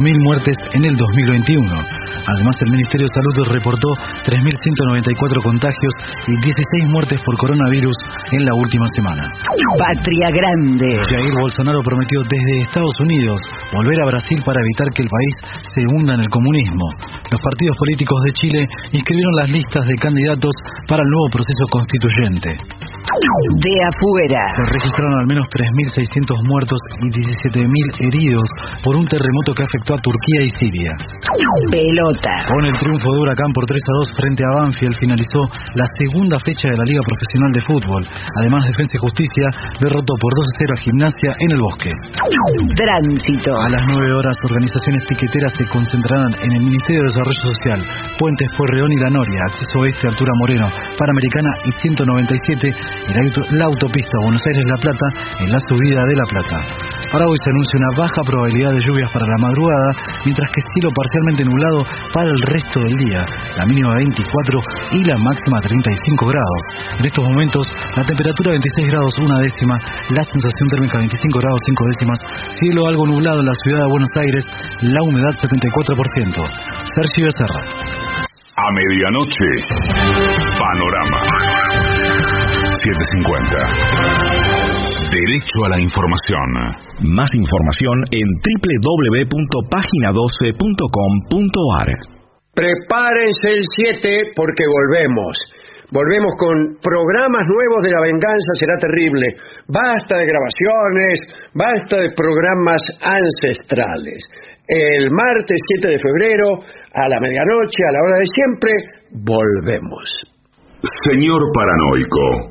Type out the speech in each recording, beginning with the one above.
mil muertes en el 2021. Además, el Ministerio de Salud reportó 3.194 contagios y 16 muertes por coronavirus en la última semana. Patria Grande. Jair Bolsonaro prometió desde Estados Unidos volver a Brasil para evitar que el país se hunda en el comunismo. Los partidos políticos de Chile inscribieron las listas de candidatos para el nuevo proceso constituyente. De afuera. Se registraron al menos 3.600 muertos y 17.000 heridos por un terremoto que afectó a Turquía y Siria. Pelota. Con el triunfo de Huracán por 3 a 2 frente a Banfield finalizó la segunda fecha de la Liga Profesional de Fútbol. Además, Defensa y Justicia derrotó por 2 a 0 a Gimnasia en el Bosque. Tránsito. A las 9 horas, organizaciones piqueteras se concentrarán en el Ministerio de Desarrollo Social, Puentes Puerreón y La Noria, Acceso Oeste, Altura Moreno, Panamericana y 197 y la, la autopista Buenos Aires-La Plata en la subida de La Plata. Para hoy se anuncia una baja probabilidad de lluvias para la madrugada, mientras que cielo parcialmente nublado para el resto del día, la mínima 24 y la máxima 35 grados. En estos momentos, la temperatura 26 grados una décima, la sensación térmica 25 grados 5 décimas, cielo algo nublado en la ciudad de Buenos Aires, la humedad 74%. Sergio Becerra. A medianoche, Panorama 750. Derecho a la información. Más información en www.pagina12.com.ar. Prepárense el 7 porque volvemos. Volvemos con programas nuevos de La Venganza Será Terrible. Basta de grabaciones, basta de programas ancestrales. El martes 7 de febrero, a la medianoche, a la hora de siempre, volvemos. Señor paranoico,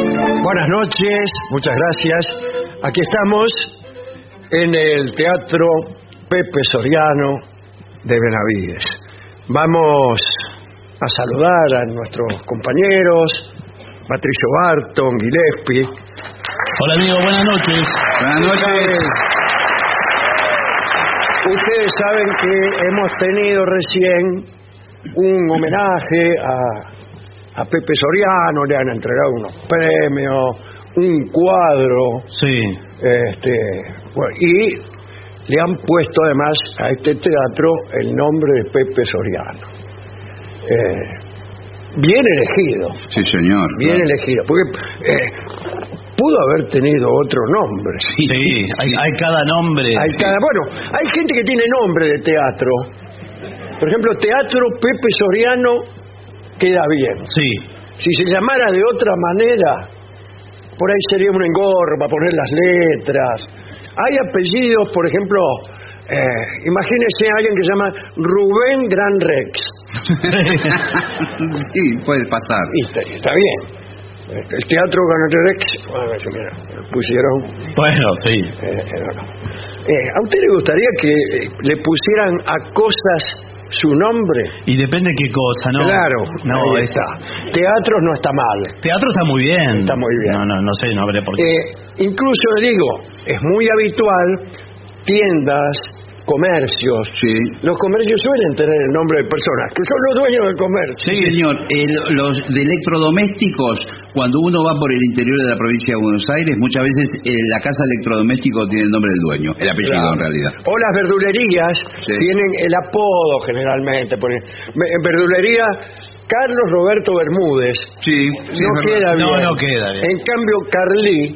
Buenas noches, muchas gracias. Aquí estamos en el Teatro Pepe Soriano de Benavides. Vamos a saludar a nuestros compañeros, Patricio Barton, Gillespie. Hola amigo, buenas noches. Buenas noches. Ustedes saben que hemos tenido recién un homenaje a, a Pepe Soriano, le han entregado unos premios, un cuadro, Sí. este, bueno, y le han puesto además a este teatro el nombre de Pepe Soriano. Eh, bien elegido, Sí, señor. bien claro. elegido, porque eh, pudo haber tenido otro nombre. Sí, hay, hay cada nombre. Hay cada, bueno, hay gente que tiene nombre de teatro. Por ejemplo, Teatro Pepe Soriano queda bien. Sí. Si se llamara de otra manera, por ahí sería un engorro para poner las letras. Hay apellidos, por ejemplo, eh, imagínese a alguien que se llama Rubén Gran Rex. sí, puede pasar. Y está, está bien. El teatro Gran Rex, bueno, mira, pusieron Bueno, sí. Eh, eh, ¿A usted le gustaría que le pusieran a cosas su nombre? Y depende qué cosa, ¿no? Claro, No, ahí es- está. Teatro no está mal. Teatro está muy bien. Está muy bien. No, no, no sé, no habré por qué. Eh, incluso digo, es muy habitual tiendas, comercios. Sí. Los comercios suelen tener el nombre de personas que son los dueños del comercio. Sí, señor. El- los de electrodomésticos, cuando uno va por el interior de la provincia de Buenos Aires, muchas veces eh, la casa electrodoméstico tiene el nombre del dueño, el apellido Claro. en realidad. O las verdulerías Sí. tienen el apodo generalmente. por ejemplo, me- En verdulería, Carlos Roberto Bermúdez. Sí, no queda bien. No, no queda bien. En cambio, Carlí,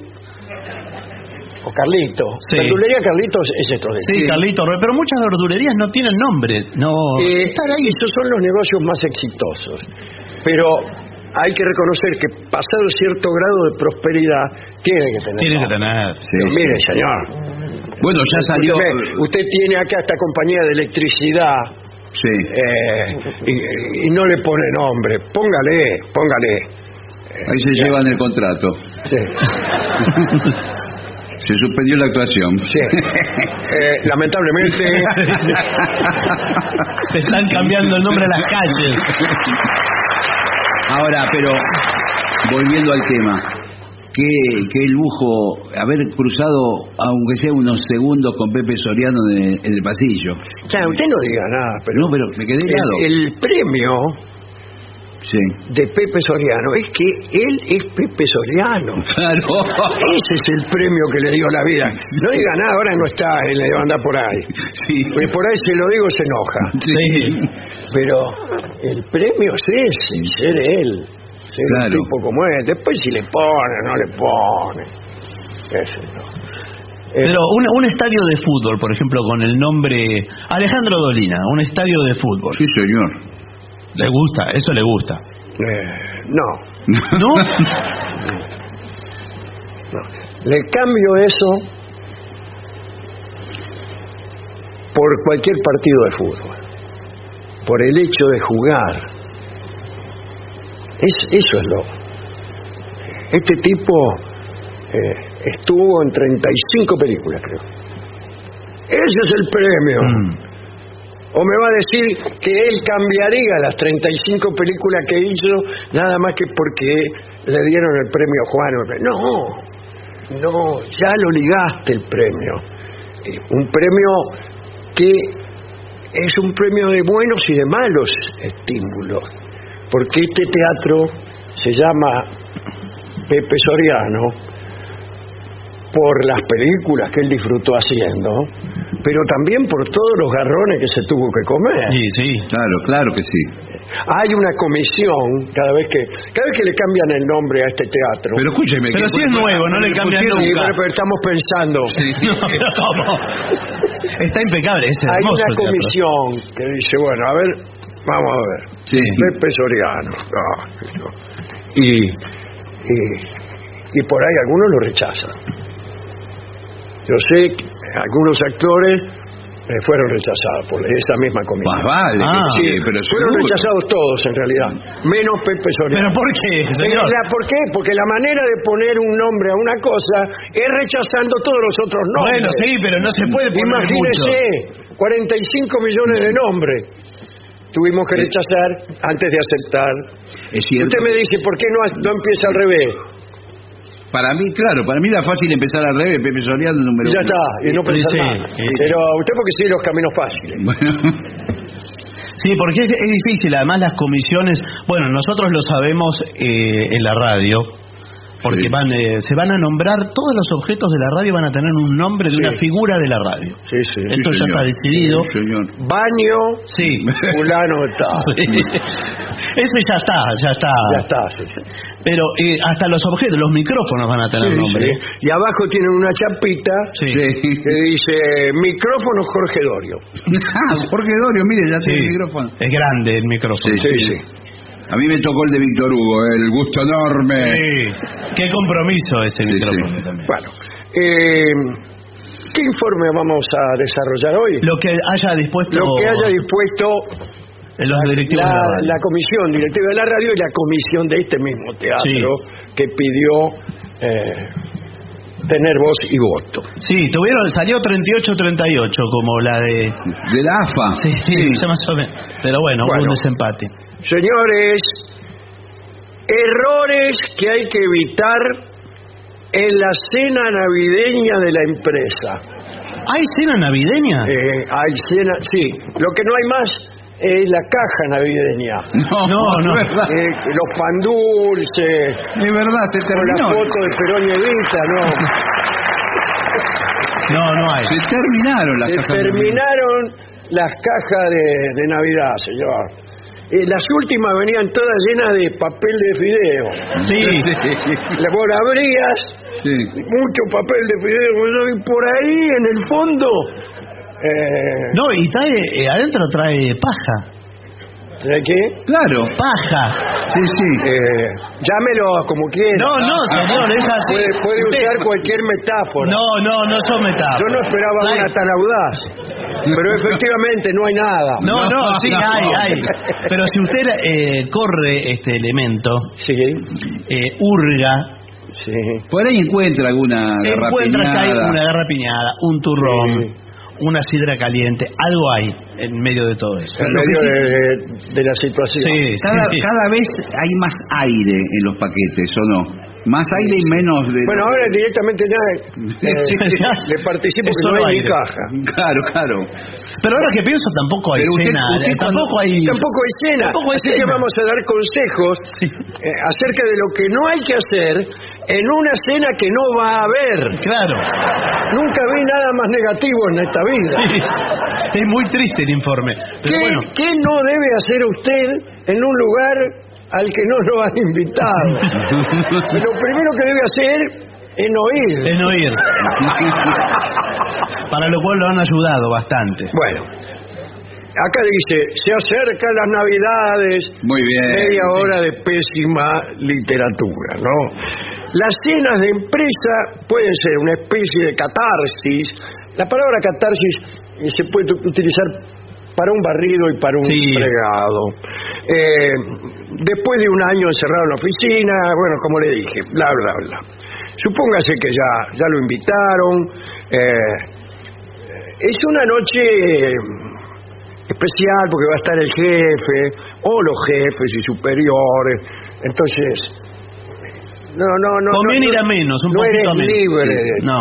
o Carlito, Sí. verdulería Carlitos es esto de Sí, Carlito, pero muchas verdulerías no tienen nombre. No. Eh, esos son los negocios más exitosos. Pero hay que reconocer que pasado cierto grado de prosperidad, tiene que tener. Tiene que tener. Sí, mire, señor, Bueno, ya salió. Usted tiene acá esta compañía de electricidad Sí. eh, y, y no le pone nombre. Póngale, póngale. Ahí se llevan el contrato. Sí, Se suspendió la actuación. sí. Eh, lamentablemente. Te están cambiando el nombre a las calles. Ahora, pero volviendo al tema, qué, qué lujo haber cruzado, aunque sea unos segundos, con Pepe Soriano en el, en el pasillo. Claro, usted no diga nada, pero No, pero me quedé helado. el, el premio Sí. de Pepe Soriano es que él es Pepe Soriano. Claro. Ese es el premio que le dio la vida. No diga nada, ahora no está, él le anda por ahí. Sí. Pues por ahí se lo digo, se enoja. Sí. Pero el premio es ese, ser él. Ser Claro. un tipo como él. Después si le pone, no le pone. Ese no. Eh, Pero un, un estadio de fútbol, por ejemplo, con el nombre Alejandro Dolina, un estadio de fútbol. Sí, señor. ¿Le gusta? Eso le gusta. eh, no, ¿No? no. Le cambio eso por cualquier partido de fútbol. Por el hecho de jugar. Es, eso es lo. Este tipo eh, estuvo en 35 películas, creo. Ese es el premio. Mm. O me va a decir que él cambiaría las 35 películas que hizo nada más que porque le dieron el premio Juan. No, no, ya lo ligaste el premio. Eh, Un premio que es un premio de buenos y de malos estímulos. Porque este teatro se llama Pepe Soriano por las películas que él disfrutó haciendo, pero también por todos los garrones que se tuvo que comer. Sí, sí. Claro, claro que sí. Hay una comisión cada vez que cada vez que le cambian el nombre a este teatro. Pero escúcheme. Pero si es nuevo, no le cambian Sí, nunca. pero, pero estamos pensando. No, pero ¿cómo? Está impecable, es Hay una teatro. comisión que dice, bueno, a ver, vamos a ver. Sí. Pepe Soriano. Ah, y, y, y por ahí algunos lo rechazan. Yo sé que algunos actores eh, fueron rechazados por esa misma Más comisión. vale, que Ah. sí, pero Fueron seguro. rechazados todos en realidad, menos Pepe Soriano. ¿Pero por qué, señor? La- ¿Por qué? Porque la manera de poner un nombre a una cosa es rechazando todos los otros nombres. Bueno, sí, pero no se puede poner mucho. Imagínese, 45 millones de nombres tuvimos que rechazar antes de aceptar. Es cierto. Usted me dice, ¿por qué no, no empieza al revés? Para mí, claro, para mí era fácil empezar al revés, Pepe Soriano número ya uno. está, y no pensar sí, más. sí, sí. Pero usted porque sigue los caminos fáciles. Bueno, Sí, porque es, es difícil. Además, las comisiones. Bueno, nosotros lo sabemos eh, en la radio. Porque Sí. van eh, se van a nombrar todos los objetos de la radio van a tener un nombre de Sí. una figura de la radio. Sí, sí. Esto Sí, ya señor. está decidido. Sí, señor. Baño, Sí. fulano está. Ese ya está, ya está. Ya está, sí, sí. Pero eh, hasta los objetos, los micrófonos van a tener Sí, nombre. sí. Y abajo tienen una chapita Sí. que dice micrófono Jorge Dorio. Ah, Jorge Dorio, mire, ya Sí. tiene el micrófono. Es grande el micrófono. Sí, Sí, sí. A mí me tocó el de Víctor Hugo, eh, el gusto enorme. Sí. Qué compromiso ese Sí, micrófono sí. también. Bueno, eh, ¿qué informe vamos a desarrollar hoy? Lo que haya dispuesto Lo que haya dispuesto los directivos la, de la radio. la comisión directiva de la radio y la comisión de este mismo teatro que pidió eh, tener voz y voto. Sí, tuvieron, salió 38-38 como la de... De la AFA. Sí, ya más o menos. Pero bueno, hubo Bueno. un desempate. Señores, errores que hay que evitar en la cena navideña de la empresa. ¿Hay cena navideña? Eh, hay cena, sí. Lo que no hay más es la caja navideña. No, No, no. Es verdad, Eh, los pan dulces, es verdad, se con la terminó. foto de Perón y Evita, ¿no? No, no hay. Se terminaron las Se cajas de terminaron las cajas de, de Navidad, señor. Eh, las últimas venían todas llenas de papel de fideo. Sí. La vos la abrías, Sí. mucho papel de fideo, y por ahí en el fondo, eh, No, y trae, eh, adentro trae paja. ¿De qué? Claro. Paja. Sí, sí. Eh, llámelo como quiera. No, no, señor, es así. Puede, puede Usted- usar cualquier metáfora. No, no, no son metáforas. Yo no esperaba una tan audaz, pero efectivamente no hay nada. No, no, No, sí, no. hay, hay. Pero si usted eh, corre este elemento, Sí, eh, hurga, sí. Por ahí encuentra alguna encuentra que hay garrapiñada. una garrapiñada, un turrón, Sí. Una sidra caliente, algo hay en medio de todo eso. En que medio sí- de, de la situación. Sí, Cada, sí. cada vez hay más aire en los paquetes, ¿o no? Más aire y menos de... Bueno, ahora directamente ya eh, Sí, le participo que no hay ni caja. Claro, claro. Pero ahora que pienso tampoco hay usted- cena, usted eh, tampoco hay... Tampoco hay cena. Tampoco hay Así que cena. vamos a dar consejos Sí. eh, acerca de lo que no hay que hacer en una cena que no va a haber. Claro, Nunca vi nada más negativo en esta vida. sí. es muy triste el informe. Pero ¿Qué, bueno, qué no debe hacer usted en un lugar al que no lo han invitado? lo primero que debe hacer ir. es no ir. Para lo cual lo han ayudado bastante. Bueno, acá dice, se acercan las navidades, Muy bien. media sí. hora de pésima literatura, ¿no? Las cenas de empresa pueden ser una especie de catarsis. La palabra catarsis eh, se puede utilizar para un barrido y para un Sí. fregado. Eh, después de un año encerrado en la oficina, bueno, como le dije, bla, bla, bla. Supóngase que ya, ya lo invitaron. eh, es una noche especial porque va a estar el jefe o los jefes y superiores. Entonces, no, no, no. Conviene no, ir a menos, un no poquito eres a menos. libre. No.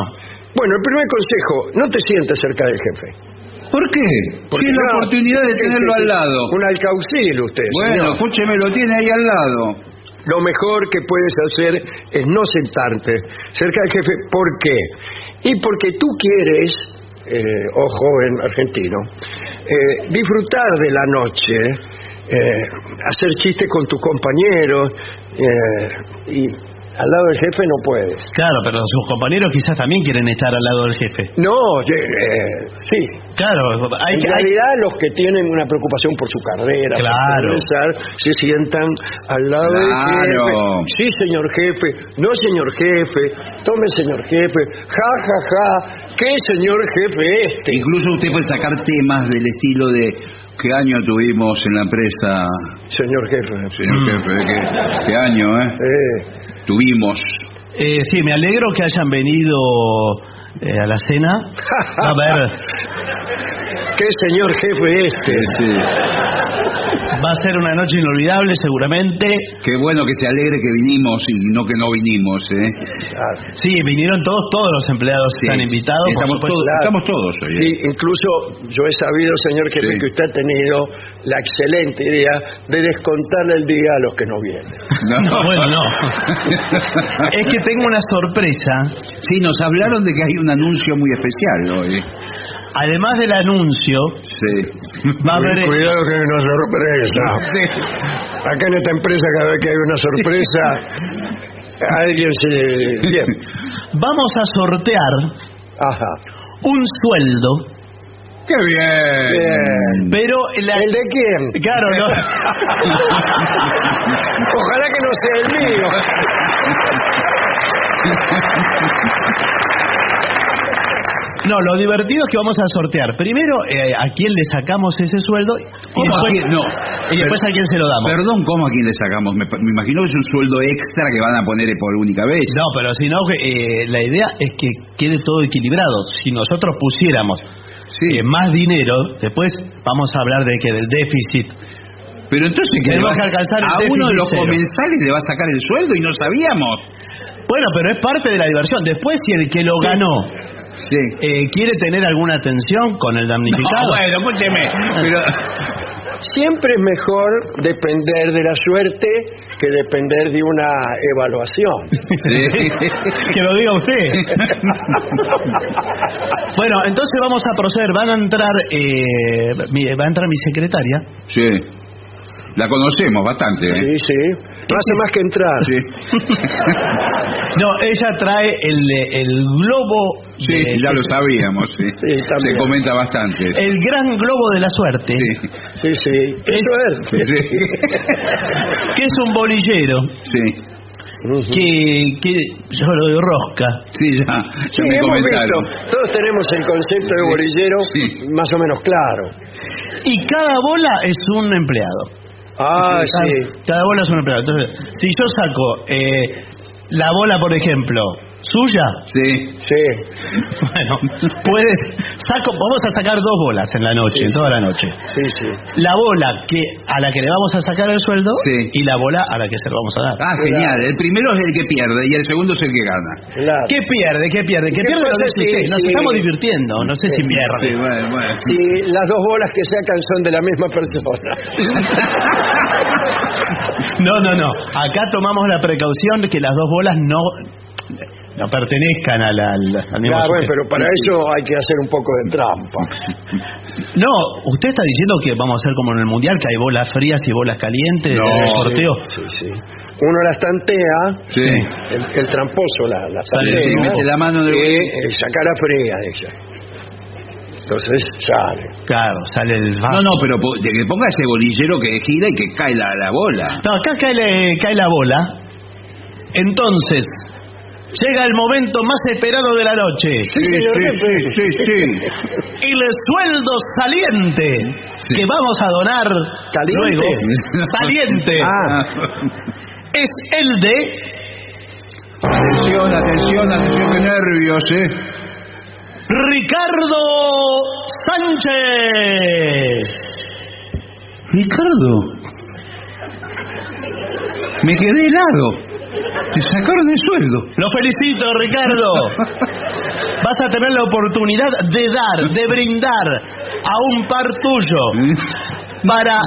Bueno, el primer consejo, no te sientes cerca del jefe. ¿Por qué? Porque Tiene la no, oportunidad de tenerlo al lado. Un alcaucil usted. Bueno, señor. escúcheme, lo tiene ahí al lado. Lo mejor que puedes hacer es no sentarte cerca del jefe. ¿Por qué? Y porque tú quieres, eh, oh joven argentino, eh, disfrutar de la noche, eh, hacer chistes con tus compañeros eh, y al lado del jefe no puedes. Claro, pero sus compañeros quizás también quieren estar al lado del jefe. No, eh, sí. Claro, hay en que... hay- realidad los que tienen una preocupación por su carrera, por Claro. progresar, se sientan al lado del Claro. jefe. Sí, señor jefe. No, señor jefe. Tome, señor jefe. Ja, ja, ja. ¿Qué señor jefe este? Incluso usted puede sacar temas del estilo de qué año tuvimos en la empresa, Señor jefe. señor jefe, qué, qué año, ¿eh? Eh, Tuvimos. Eh, sí, me alegro que hayan venido eh, a la cena. A ver, ¿Qué señor jefe este? Sí, sí. Va a ser una noche inolvidable seguramente. Qué bueno que se alegre que vinimos y no que no vinimos, ¿eh? Sí, vinieron todos, todos los empleados Sí. están invitados. Estamos todos, estamos todos hoy. ¿eh? Sí, incluso yo he sabido, señor jefe, Sí. que usted ha tenido la excelente idea de descontarle el día a los que no vienen. No, bueno, no. es que tengo una sorpresa. Sí, nos hablaron de que hay un anuncio muy especial hoy. Además del anuncio, Sí. va a haber... Cuidado que hay una sorpresa. Acá en esta empresa cada vez que hay una sorpresa, alguien se... Bien. Vamos a sortear Ajá. un sueldo, ¡Qué bien! Bien. pero la... ¿El de quién? Claro, no. Ojalá que no sea el mío. No, lo divertido es que vamos a sortear. Primero, eh, a quién le sacamos ese sueldo y ¿Cómo a quién? No. y después a quién se lo damos. Perdón, ¿cómo a quién le sacamos? Me, me imagino que es un sueldo extra que van a poner por única vez. No, pero si no, eh, la idea es que quede todo equilibrado. Si nosotros pusiéramos Sí. más dinero, después vamos a hablar de que del déficit. Pero entonces que vas- que alcanzar a uno de los cero. comensales le va a sacar el sueldo y no sabíamos. Bueno, pero es parte de la diversión. Después, si el que lo ganó Sí. eh, quiere tener alguna atención con el damnificado, No, bueno, escúcheme. Pero, Siempre es mejor depender de la suerte que depender de una evaluación. que lo diga usted. bueno, entonces vamos a proceder. Van a entrar, eh, mi- va a entrar mi secretaria. sí. La conocemos bastante, ¿eh? Sí, sí. No hace más que entrar. Sí. No, ella trae el, el globo. Sí, de- ya lo sabíamos, sí. Sí, también. Se comenta bastante. El gran globo de la suerte. Sí. Sí, sí. Qué suerte. Sí. Que es un bolillero. Sí. Que, que yo lo de rosca. Sí, ya, ya Sí, me hemos comentaron. visto. Todos tenemos el concepto de Sí. bolillero Sí. más o menos claro. Y cada bola es un empleado. Ah, sí. Cada bola es un empleado. Entonces, si yo saco eh, la bola, por ejemplo, suya, Sí. Sí. bueno, puedes, saco, vamos a sacar dos bolas en la noche, Sí. en toda la noche. Sí, sí. La bola que a la que le vamos a sacar el sueldo Sí. y la bola a la que se lo vamos a dar. Ah, genial. El primero es el que pierde y el segundo es el que gana. Claro. ¿Qué pierde? ¿Qué pierde? ¿Qué ¿Qué pierde lo pasa dice si- usted? Nos si- estamos divirtiendo, no sé si pierde. Sí, bueno, bueno. Si las dos bolas que sacan son de la misma persona. No, no, no. Acá tomamos la precaución de que las dos bolas no, no pertenezcan al, al, al mismo Claro, bueno, pero para eso hay que hacer un poco de trampa. No, usted está diciendo que vamos a hacer como en el mundial, que hay bolas frías y bolas calientes No. en el sorteo. Sí, sí. Uno las tantea, Sí. el, el tramposo la, la Sale, tantea, mete la mano en el- y eh, saca la fría ella. Entonces sale. Claro, sale el No, no, pero po- de que ponga ese bolillero que gira y que cae la, la bola. No, acá cae la bola. Entonces, llega el momento más esperado de la noche. Sí, señor jefe. sí, sí. El sueldo saliente Sí. que vamos a donar ¿Caliente? luego. Saliente. Ah. Es el de Atención, atención, atención, qué nervios, ¿eh? Ricardo Sánchez. Ricardo. Me quedé helado. Te sacaron el sueldo. Lo felicito, Ricardo. Vas a tener la oportunidad de dar, de brindar a un par tuyo para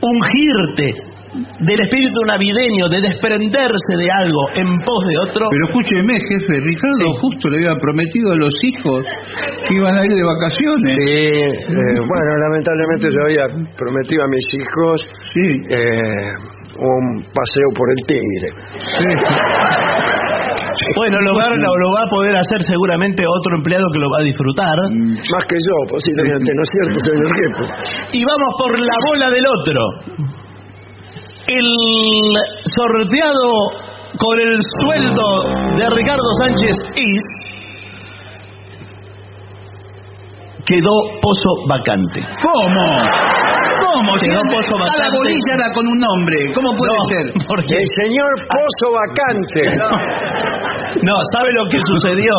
ungirte del espíritu navideño, de desprenderse de algo en pos de otro. Pero escúcheme, jefe, Ricardo Sí. justo le había prometido a los hijos que iban a ir de vacaciones. Sí, eh, bueno, lamentablemente yo había prometido a mis hijos Sí. eh, un paseo por el Tigre. Bueno, lo va, lo, lo va a poder hacer seguramente otro empleado que lo va a disfrutar. Más que yo, posiblemente, ¿no es cierto, señor jefe? Y vamos por la bola del otro. El sorteado con el sueldo de Ricardo Sánchez Is quedó pozo vacante. ¿Cómo? ¿Cómo? Quedó Si pozo Cada vacante. bolilla era con un nombre. ¿Cómo puede No, ser? porque El señor Pozo Vacante. no, ¿sabe lo que sucedió?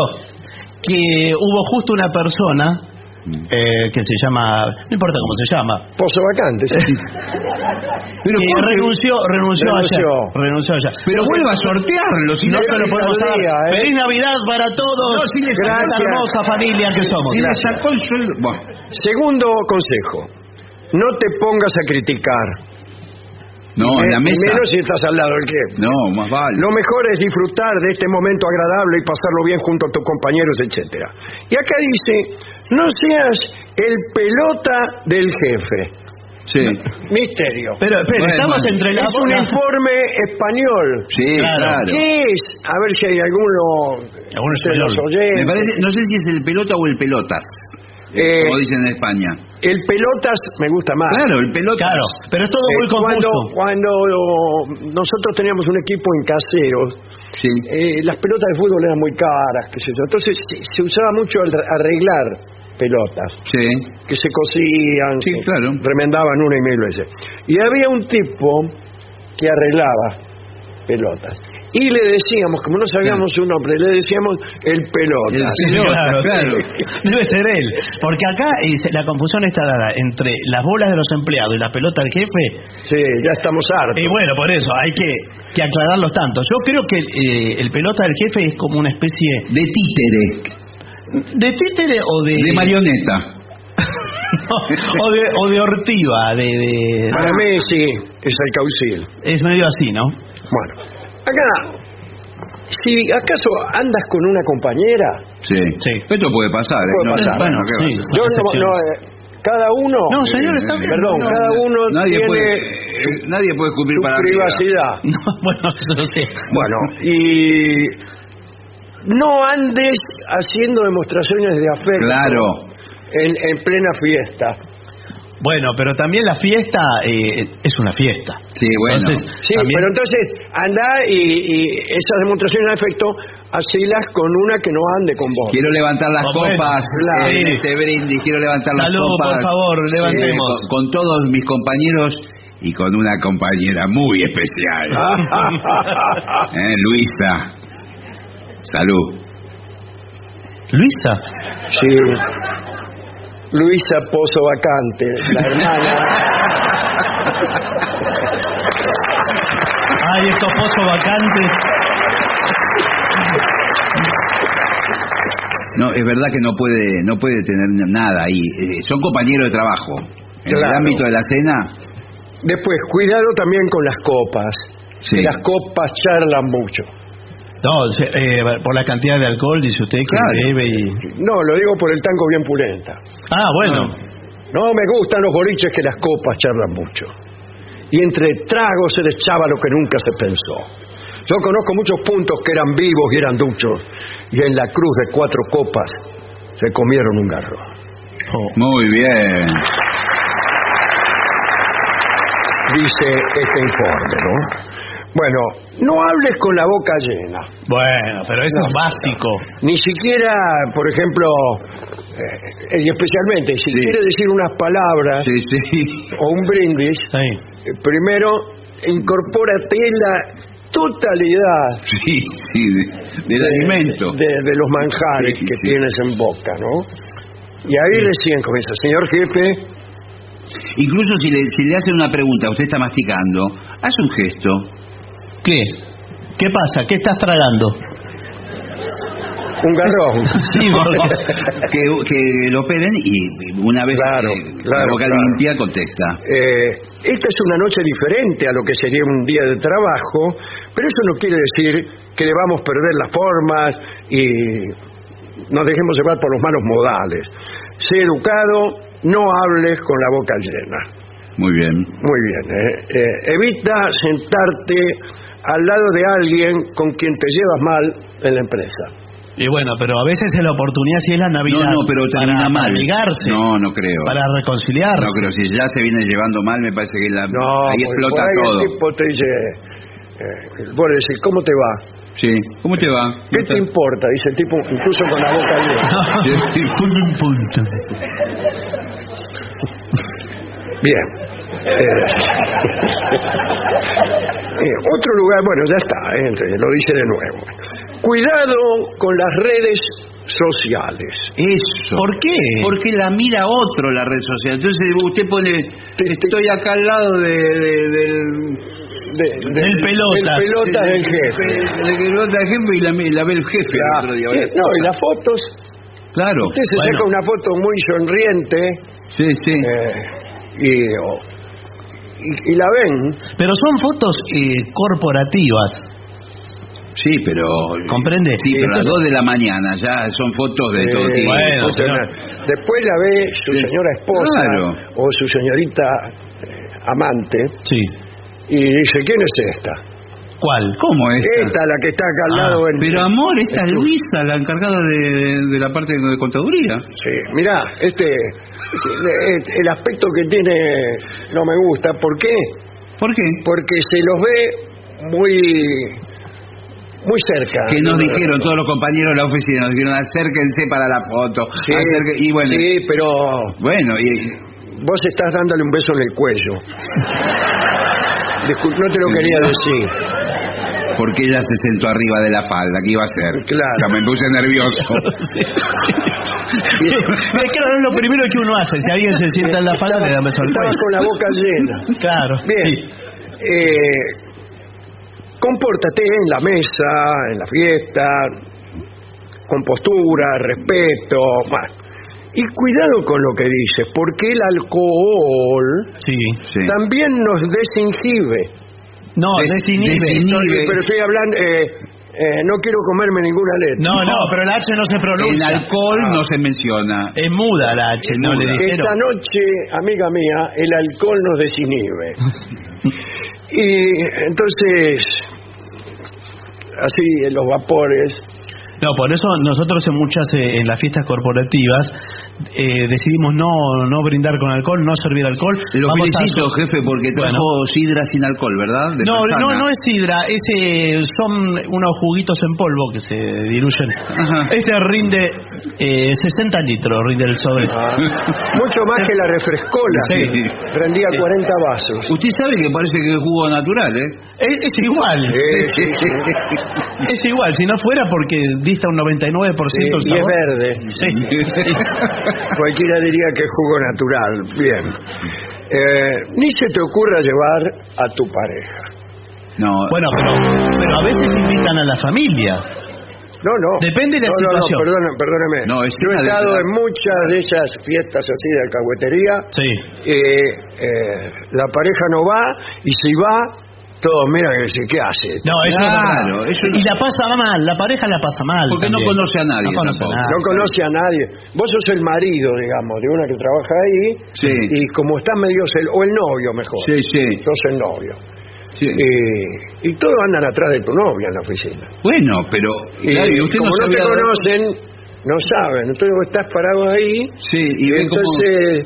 Que hubo justo una persona eh, que se llama, no importa cómo se llama, Pozo vacante. sí. Pero renunció, renunció, Renunció. ayer. Renunció ayer. Pero vuelva a sortearlo. Si no se lo podemos dar. día, ¿eh? ¡Feliz Navidad para todos! No, les- esta gracias. hermosa familia que somos. si sacó el sueldo. Bueno, Segundo consejo. No te pongas a criticar. No, en la Eh, mesa. Menos si estás al lado del jefe. No, más vale. Lo mejor es disfrutar de este momento agradable y pasarlo bien junto a tus compañeros, etcétera. Y acá dice, no seas el pelota del jefe. Sí. Misterio. Pero, pero Bueno, estamos entre las es un informe español. Sí, Claro. claro. ¿Qué es? A ver si hay alguno Alguno de los español. oyentes. Me parece, no sé si es el pelota o el pelotas, Eh, como dicen en España. el pelotas me gusta más. Claro, el pelotas. Claro, pero es todo Eh, muy cuando, confuso. cuando nosotros teníamos un equipo en caseros, Sí. eh, las pelotas de fútbol eran muy caras, qué sé yo. Entonces se, se usaba mucho el arreglar pelotas, Sí. que se cosían, Sí, se claro. remendaban una y mil veces. Y había un tipo que arreglaba pelotas. Y le decíamos, como no sabíamos su nombre, le decíamos el pelota. El Sí, pelota, claro, claro. Debe ser él. Porque acá eh, la confusión está dada entre las bolas de los empleados y la pelota del jefe. Sí, ya estamos hartos. Y bueno, por eso hay que, que aclarar los tantos. Yo creo que eh, el pelota del jefe es como una especie De títere. de títere o de. De marioneta. o, de, o de ortiva. De, de- Para mí sí, es el caucil. Es medio así, ¿no? Bueno, acá, si acaso andas con una compañera, Sí. Sí. Esto puede pasar. ¿eh? Puede No, pasar. Bueno, ¿qué Sí. yo no, no, eh, cada uno, No, señor, está bien. perdón, No, cada uno nadie tiene puede, eh, nadie puede su para privacidad. No, bueno, no sé. Bueno, y no andes haciendo demostraciones de afecto Claro. en, en plena fiesta. Bueno, pero también la fiesta eh, es una fiesta. Sí, bueno. Entonces, Sí, también- pero entonces anda y, y esas demostraciones de afecto, hacelas con una que no ande con vos. Quiero levantar las Oh, bueno, copas claro. este brindis, quiero levantar Salud, las copas. por favor, Sí, levantemos. con, con todos mis compañeros y con una compañera muy especial. Eh, Luisa. Salud. Luisa. Sí. Luisa Pozo Vacante, la hermana. Ay, estos pozos vacantes. No, es verdad que no puede no puede tener nada ahí. Eh, son compañeros de trabajo. En el ámbito de la cena, Después, cuidado también con las copas. Sí. Que Las copas charlan mucho. No, se- eh, por la cantidad de alcohol, dice usted que Claro. bebe y... No, lo digo por el tango bien pulenta. Ah, bueno. No me gustan los boliches que las copas charlan mucho. Y entre tragos se les echaba lo que nunca se pensó. Yo conozco muchos puntos que eran vivos y eran duchos. Y en la cruz de cuatro copas se comieron un garro. Oh. muy bien. Dice este informe, ¿no? Bueno, no hables con la boca llena. Bueno, pero eso No. es básico. Ni siquiera, por ejemplo, eh, y especialmente, si Sí. quiere decir unas palabras Sí, sí. o un brindis, eh, primero incorpórate la totalidad de- del de, alimento. de, de los manjares que tienes en boca, ¿no? Y ahí recién comienza, señor jefe, Incluso si le, si le hacen una pregunta, usted está masticando, hace un gesto. ¿Qué? ¿Qué pasa? ¿Qué estás tragando? un garrón. Sí, que, que lo operen y una vez Claro, con claro, la boca claro. limpia contesta. Eh, esta es una noche diferente a lo que sería un día de trabajo, pero eso no quiere decir que debamos perder las formas y nos dejemos llevar por los malos modales. Sé educado, no hables con la boca llena. Muy bien. Muy bien. ¿eh? Eh, evita sentarte al lado de alguien con quien te llevas mal en la empresa. Y bueno, pero a veces es la oportunidad, si es la Navidad, No, no, pero termina para, mal. No, no creo. para reconciliarse. No creo, si ya se viene llevando mal, me parece que la, No, ahí porque explota por ahí todo. el tipo te dice, eh, vos le decís, ¿cómo te va? Sí. ¿Cómo te va? ¿Qué te importa? Dice el tipo, incluso con la boca un punto. Bien. Eh, otro lugar, bueno, ya está, eh, entonces, lo dice de nuevo. Cuidado con las redes sociales. Eso. ¿Por qué? Porque la mira otro la red social. Entonces usted pone, estoy acá al lado de, de- del... De- de- Del pelota. Del pelota del jefe. Del pelota del jefe y la, la ve el jefe el otro día. Eh, No, y las fotos, Claro. usted se Bueno. saca una foto muy sonriente Sí, sí. eh, y, o- y, y la ven. Pero son fotos eh, corporativas. Sí, pero... ¿Comprende? Sí, pero a las Entonces- 2 de la mañana ya son fotos de eh, todo tipo. bueno, señor. Después la ve su Sí. señora esposa Claro. o su señorita eh, amante Sí. y dice, ¿quién es esta? ¿Cuál? ¿Cómo es? Esta, la que está acá al Ah, lado. en- Pero amor, esta es Luisa, la encargada de, de la parte de contaduría. Sí, mirá, este, este, el aspecto que tiene no me gusta. ¿Por qué? ¿Por qué? Porque se los ve muy muy cerca. Que nos dijeron todos los compañeros de la oficina, nos dijeron acérquense para la foto. Sí, y bueno, sí, pero bueno, y vos estás dándole un beso en el cuello. No te lo quería decir. Porque ella se sentó arriba de la falda, ¿qué iba a hacer? Claro. Ya me puse nervioso. Es que es lo primero que uno hace. Si alguien se sienta en la falda, le da un beso al cuello. con la boca llena. Claro. Bien. sí. Eh, compórtate en la mesa, en la fiesta, con postura, respeto. bueno. Y cuidado con lo que dices, porque el alcohol Sí. Sí. también nos desinhibe. No, Des- desinhibe. desinhibe. Estoy- pero estoy hablando, eh, eh, no quiero comerme ninguna letra. No, no, pero el H no se En pronuncia. alcohol no se menciona. Es muda la H, no muda. le dijeron. Esta noche, amiga mía, el alcohol nos desinhibe. y entonces, así en los vapores, No, por eso nosotros en muchas, eh, en las fiestas corporativas, eh, decidimos no no brindar con alcohol, no servir alcohol. Lo Vamos a- felicito, jefe, porque trajo Bueno. sidra sin alcohol, ¿verdad? De No, no, no es sidra, ese son unos juguitos en polvo que se diluyen. Ajá. Este rinde eh, 60 litros, rinde el sobre. mucho más que la refrescola, Sí. rendía 40 vasos. Usted sabe que parece que es jugo natural, ¿eh? Es, es igual, Eh, sí, sí, es igual, si no fuera porque un 99% sí, el y es verde. Sí. Cualquiera diría que es jugo natural. Bien. Eh, ni se te ocurra llevar a tu pareja. No, Bueno, pero, pero a veces invitan a la familia. No, no. Depende de la no, no, situación. No, perdóname, perdóname. No, es Yo he de estado en muchas de esas fiestas así de alcahuetería. Sí. eh, eh, la pareja no va y si va, todos miran y dicen, ¿qué hace? No, eso Claro, es verdad. eso Y la pasa mal, la pareja la pasa mal. Porque no conoce a nadie No conoce a nadie. No conoce a nadie. Vos sos el marido, digamos, de una que trabaja ahí. Sí. Y como está medio cel o el novio mejor. Sí, sí. Sos el novio. sí. Y, y todos andan atrás de tu novia en la oficina. Bueno, pero Y claro, y usted como no, te conocen, no saben. Entonces vos estás parado ahí. Sí, y Y ve cómo- entonces,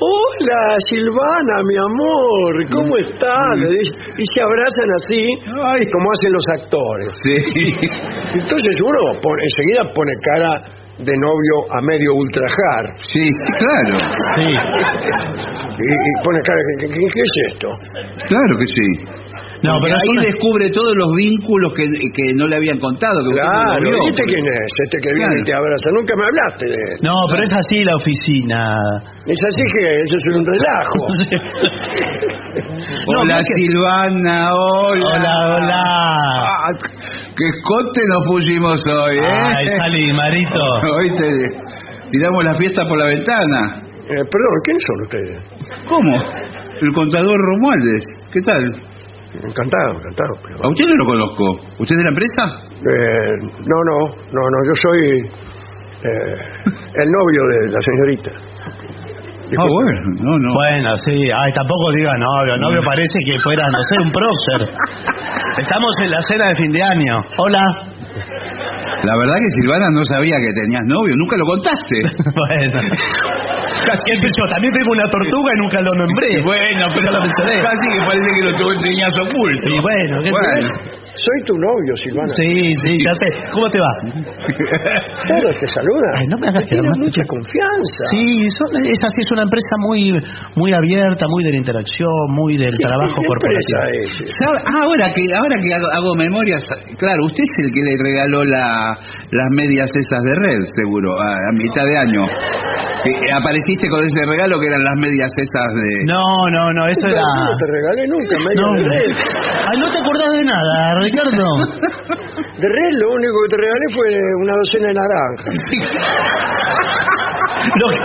hola Silvana, mi amor, ¿cómo estás? Le dice- Y se abrazan así, como hacen los actores. Sí. Entonces uno pone- enseguida pone cara de novio a medio ultrajar Sí, sí, claro. Sí. y, y pone cara, ¿qué, qué- qué es esto? Claro que sí. No, pero ahí descubre todos los vínculos que, que no le habían contado. Que no Claro, lo vio. ¿y este quién es? Este que viene Claro. y te abraza. Nunca me hablaste de él. No, pero es así la oficina. Es así que eso es un relajo. Hola Silvana, hola. Hola, hola. Ah, qué escote nos pusimos hoy, ¿eh? Ay, salí, Marito. Hoy te tiramos la fiesta por la ventana. Eh, perdón, ¿quiénes son ustedes? ¿Cómo? El contador Romualdez. ¿Qué tal? Encantado, encantado. pero- A usted no lo conozco. ¿Usted es de la empresa? Eh, no, no, no, no, yo soy eh, el novio de la señorita. Ah, bueno, no, no. Bueno, sí. Ay, tampoco diga novio. Novio parece que fuera, no sé, un prócer. Estamos en la cena de fin de año. Hola. La verdad que Silvana no sabía que tenías novio. Nunca lo contaste. Bueno. Casi yo también tengo una tortuga y nunca lo nombré. Bueno, pero lo mencioné. casi que parece que lo tuvo tenías oculto. Y bueno, ¿qué Bueno. Soy tu novio, Silvana. Sí, sí, ya sé. ¿Cómo te va? Todos te saludan. Ay, no me hagas quedar mucha confianza. Sí, son, es así, es una empresa muy muy abierta, muy de la interacción, muy del ¿Qué- trabajo qué corporativo. Ah, Ahora que ahora que hago, hago memorias, claro, usted es el que le regaló la, las medias esas de red, seguro, a, a mitad de año. Que apareciste con ese regalo que eran las medias esas de... No, no, no, eso era... no te regalé nunca media No, de red. Ay, no te acordás de nada, Ricardo. De red lo único que te regalé fue una docena de naranjas. Lo que-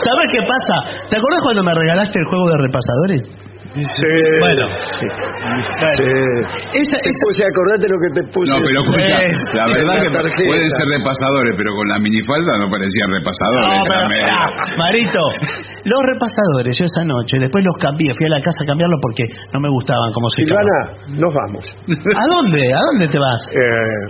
¿Sabes qué pasa? ¿Te acordás cuando me regalaste el juego de repasadores? Sí. Bueno, Sí. esa, Te esa- puse, acordate lo que te puse. No, pero escucha, Eh, la verdad la que tarjeta. pueden ser repasadores, pero con la minifalda no parecían repasadores. No, pero, Marito, los repasadores, yo esa noche, después los cambié, fui a la casa a cambiarlos porque no me gustaban como se Silvana, nos vamos. ¿A dónde? ¿A dónde te vas? Eh,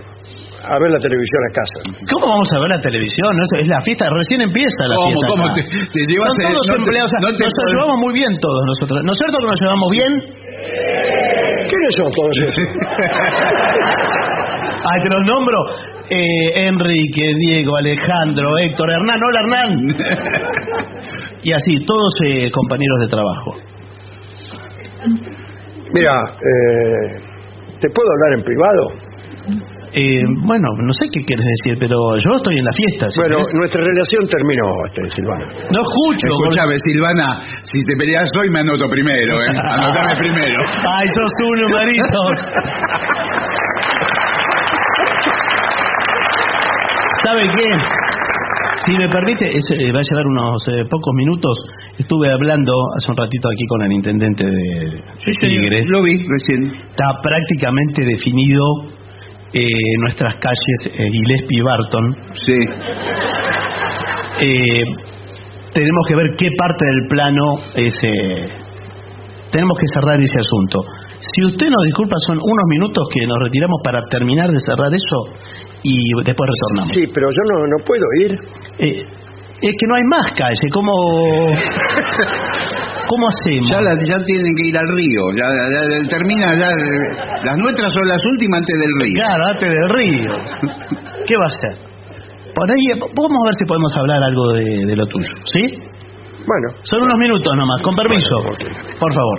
a ver la televisión a casa. ¿Cómo vamos a ver la televisión? No, es la fiesta, recién empieza la ¿Cómo, fiesta. cómo acá. te, te llevas el- todos no te- empleados, o sea, no te nos llevamos muy bien todos nosotros. ¿No es cierto que nos llevamos bien? ¿Quiénes son todos esos? Ay, te los nombro. Eh, Enrique, Diego, Alejandro, Héctor, Hernán. Hola, Hernán. y así, todos eh, compañeros de trabajo. Mira, eh, ¿te puedo hablar en privado? Eh, bueno, no sé qué quieres decir, pero yo estoy en la fiesta. ¿sí Bueno, querés? nuestra relación terminó, este, Silvana. no escucho. Escúchame, Silvana, si te peleas hoy me anoto primero, ¿eh? Anotame primero. Ay, sos uno, Marito. ¿Sabe qué? Si me permite, es, eh, va a llevar unos eh, pocos minutos. Estuve hablando hace un ratito aquí con el intendente de Tigre. Lo vi recién. Está prácticamente definido eh, nuestras calles eh, Gillespie y Barton. Sí. Eh, tenemos que ver qué parte del plano es. eh, tenemos que cerrar ese asunto. Si usted nos disculpa, son unos minutos que nos retiramos para terminar de cerrar eso y después retornamos. Sí, pero yo no, no puedo ir. Eh, es que no hay más calle. ¿Cómo, cómo hacemos? Ya, la- ya tienen que ir al río. Ya, ya- ya termina, ya, las nuestras son las últimas antes del río. Claro, antes del río. ¿Qué va a hacer? Por ahí, vamos a ver si podemos hablar algo de, de lo tuyo, ¿sí? Bueno, Son unos minutos nomás, con permiso. Por favor.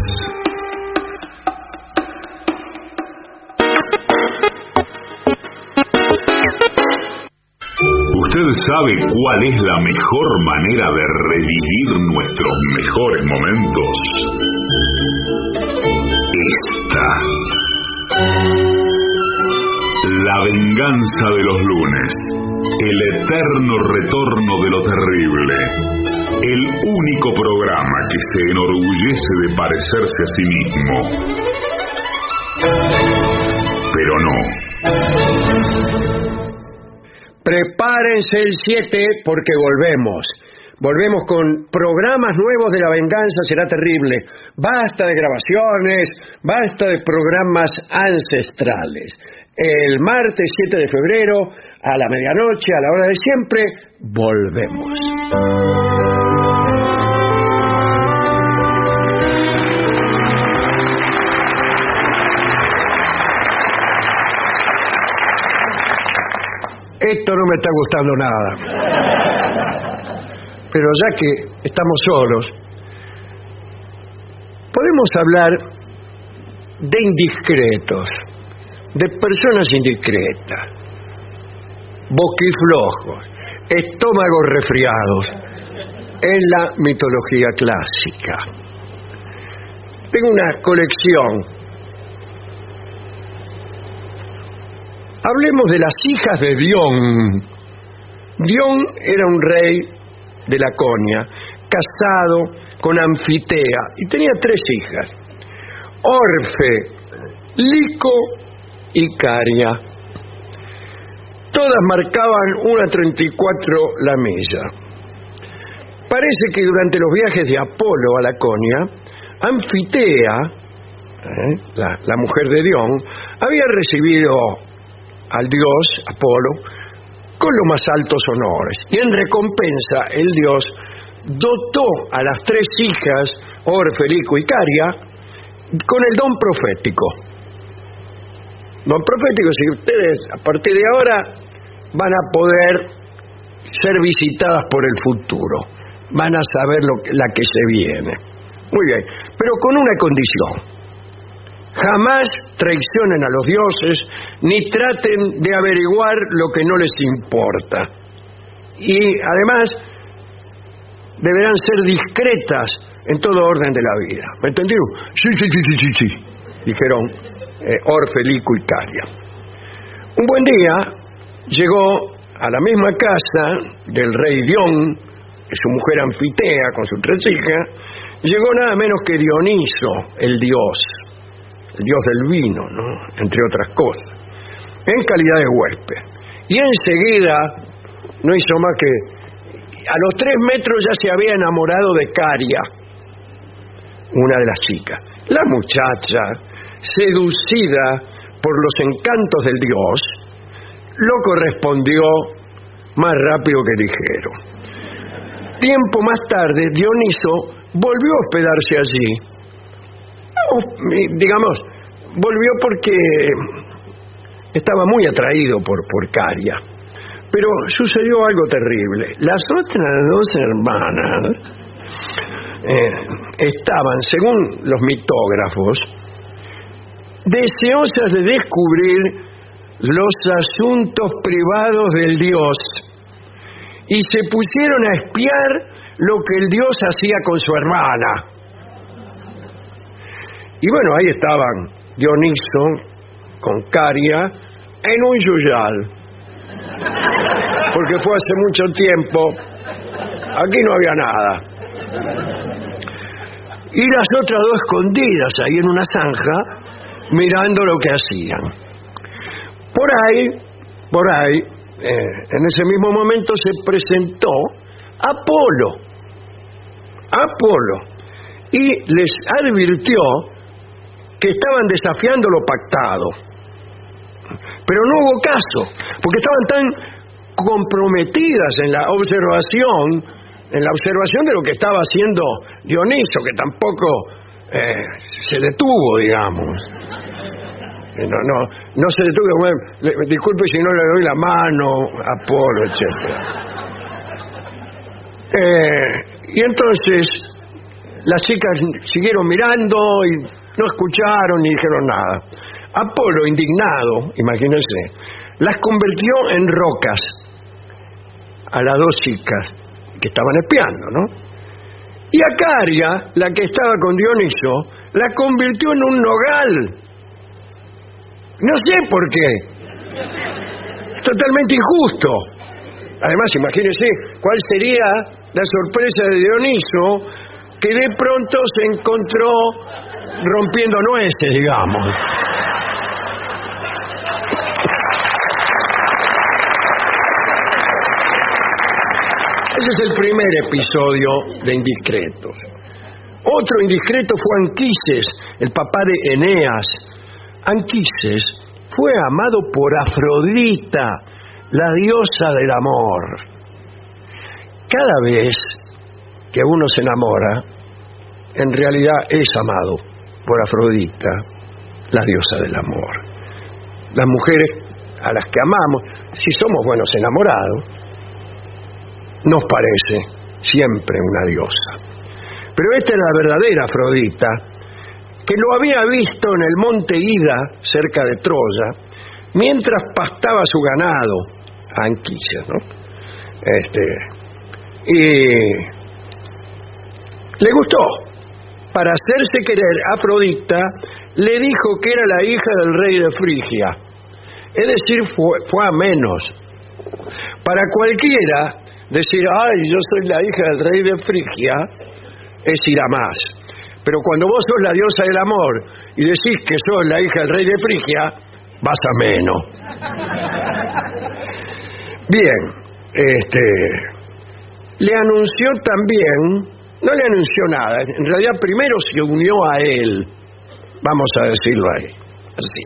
¿Usted sabe cuál es la mejor manera de revivir nuestros mejores momentos? Esta. La venganza de los lunes. El eterno retorno de lo terrible. El único programa que se enorgullece de parecerse a sí mismo. Pero no. Prepárense el 7 porque volvemos. Volvemos con programas nuevos de la venganza, será terrible. Basta de grabaciones, basta de programas ancestrales. El martes 7 de febrero, a la medianoche, a la hora de siempre, volvemos. Esto no me está gustando nada. Pero ya que estamos solos, podemos hablar de indiscretos, de personas indiscretas, boquiflojos, estómagos resfriados, en la mitología clásica. Tengo una colección. Hablemos de las hijas de Dion. Dion era un rey de Laconia, casado con Anfitea, y tenía tres hijas. Orfe Lico y Caria. Todas marcaban una 34 la milla. Parece que durante los viajes de Apolo a Laconia, Anfitea, ¿eh? la, la mujer de Dion, había recibido al dios Apolo con los más altos honores. Y en recompensa, el dios dotó a las tres hijas, Orfelico y Caria, con el don profético. Don profético, si ustedes a partir de ahora van a poder ser visitadas por el futuro, van a saber lo, la que se viene. Muy bien, pero con una condición. Jamás traicionen a los dioses ni traten de averiguar lo que no les importa. Y además deberán ser discretas en todo orden de la vida. ¿Me entendieron? Sí, sí, sí, sí, sí, sí. Dijeron eh, Orfelico y Caria. Un buen día llegó a la misma casa del rey Dion, su mujer Anfitea con sus tres hijas, llegó nada menos que Dioniso, el dios, el dios del vino, ¿no? entre otras cosas, en calidad de huésped. Y enseguida no hizo más que a los tres metros ya se había enamorado de Caria, una de las chicas. La muchacha, seducida por los encantos del dios, lo correspondió más rápido que ligero. Tiempo más tarde, Dioniso volvió a hospedarse allí. Digamos, volvió porque estaba muy atraído por, por Caria. Pero sucedió algo terrible. Las otras dos hermanas eh, estaban, según los mitógrafos, deseosas de descubrir los asuntos privados del dios y se pusieron a espiar lo que el dios hacía con su hermana. Y bueno, ahí estaban Dioniso con Caria en un yuyal porque fue hace mucho tiempo, aquí no había nada. Y las otras dos escondidas ahí en una zanja, mirando lo que hacían. Por ahí, por ahí, eh, en ese mismo momento se presentó Apolo, Apolo, y les advirtió que estaban desafiando lo pactado. Pero no hubo caso, porque estaban tan comprometidas en la observación, en la observación de lo que estaba haciendo Dioniso, que tampoco eh, se detuvo, digamos. Eh, No, no, no se detuvo, disculpe si no le doy la mano, Apolo, etc. Eh, y entonces las chicas siguieron mirando y no escucharon ni dijeron nada. Apolo, indignado, imagínense, las convirtió en rocas a las dos chicas que estaban espiando, ¿no? Y a Caria, la que estaba con Dioniso, la convirtió en un nogal. No sé por qué. Totalmente injusto. Además, imagínense cuál sería la sorpresa de Dioniso que de pronto se encontró rompiendo nueces, digamos. Ese es el primer episodio de Indiscretos. Otro indiscreto fue Anquises, el papá de Eneas. Anquises fue amado por Afrodita, la diosa del amor. Cada vez que uno se enamora, en realidad es amado por Afrodita, la diosa del amor. Las mujeres a las que amamos, si somos buenos enamorados, nos parece siempre una diosa. Pero esta es la verdadera Afrodita, que lo había visto en el monte Ida, cerca de Troya, mientras pastaba su ganado, Anquises, ¿no? Este, y le gustó. Para hacerse querer, Afrodita le dijo que era la hija del rey de Frigia. Es decir, fue, fue a menos. Para cualquiera, decir, ay, yo soy la hija del rey de Frigia, es ir a más. Pero cuando vos sos la diosa del amor y decís que sos la hija del rey de Frigia, vas a menos. Bien, este, le anunció también, no le anunció nada, en realidad primero se unió a él, vamos a decirlo ahí, así.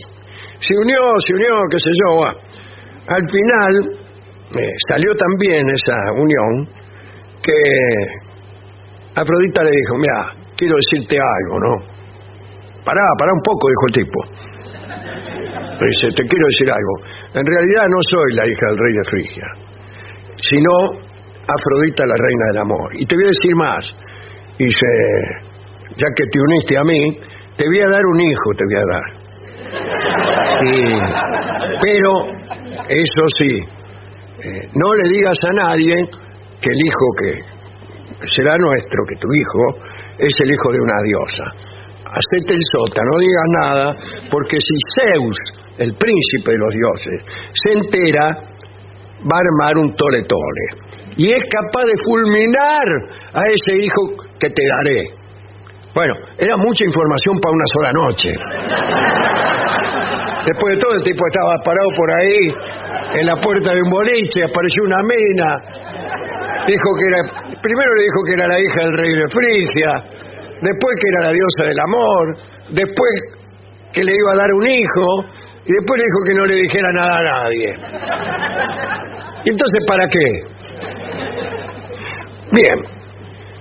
Se unió, se unió, qué sé yo, al final eh, salió también esa unión que Afrodita le dijo, mira, quiero decirte algo, ¿no? Pará, pará un poco, dijo el tipo. Le dice, te quiero decir algo. En realidad no soy la hija del rey de Frigia, sino Afrodita, la reina del amor. Y te voy a decir más. Dice, ya que te uniste a mí, te voy a dar un hijo, te voy a dar. Sí. Pero, eso sí, eh, no le digas a nadie que el hijo que será nuestro, que tu hijo es el hijo de una diosa. Hacete el sota, no digas nada, porque si Zeus, el príncipe de los dioses, se entera, va a armar un tole tole. Y es capaz de fulminar a ese hijo que te daré. Bueno, era mucha información para una sola noche. Después de todo, el tipo estaba parado por ahí, en la puerta de un boliche, apareció una mina, dijo que era primero le dijo que era la hija del rey de Frigia, después que era la diosa del amor, después que le iba a dar un hijo, y después le dijo que no le dijera nada a nadie. ¿Y entonces para qué? Bien,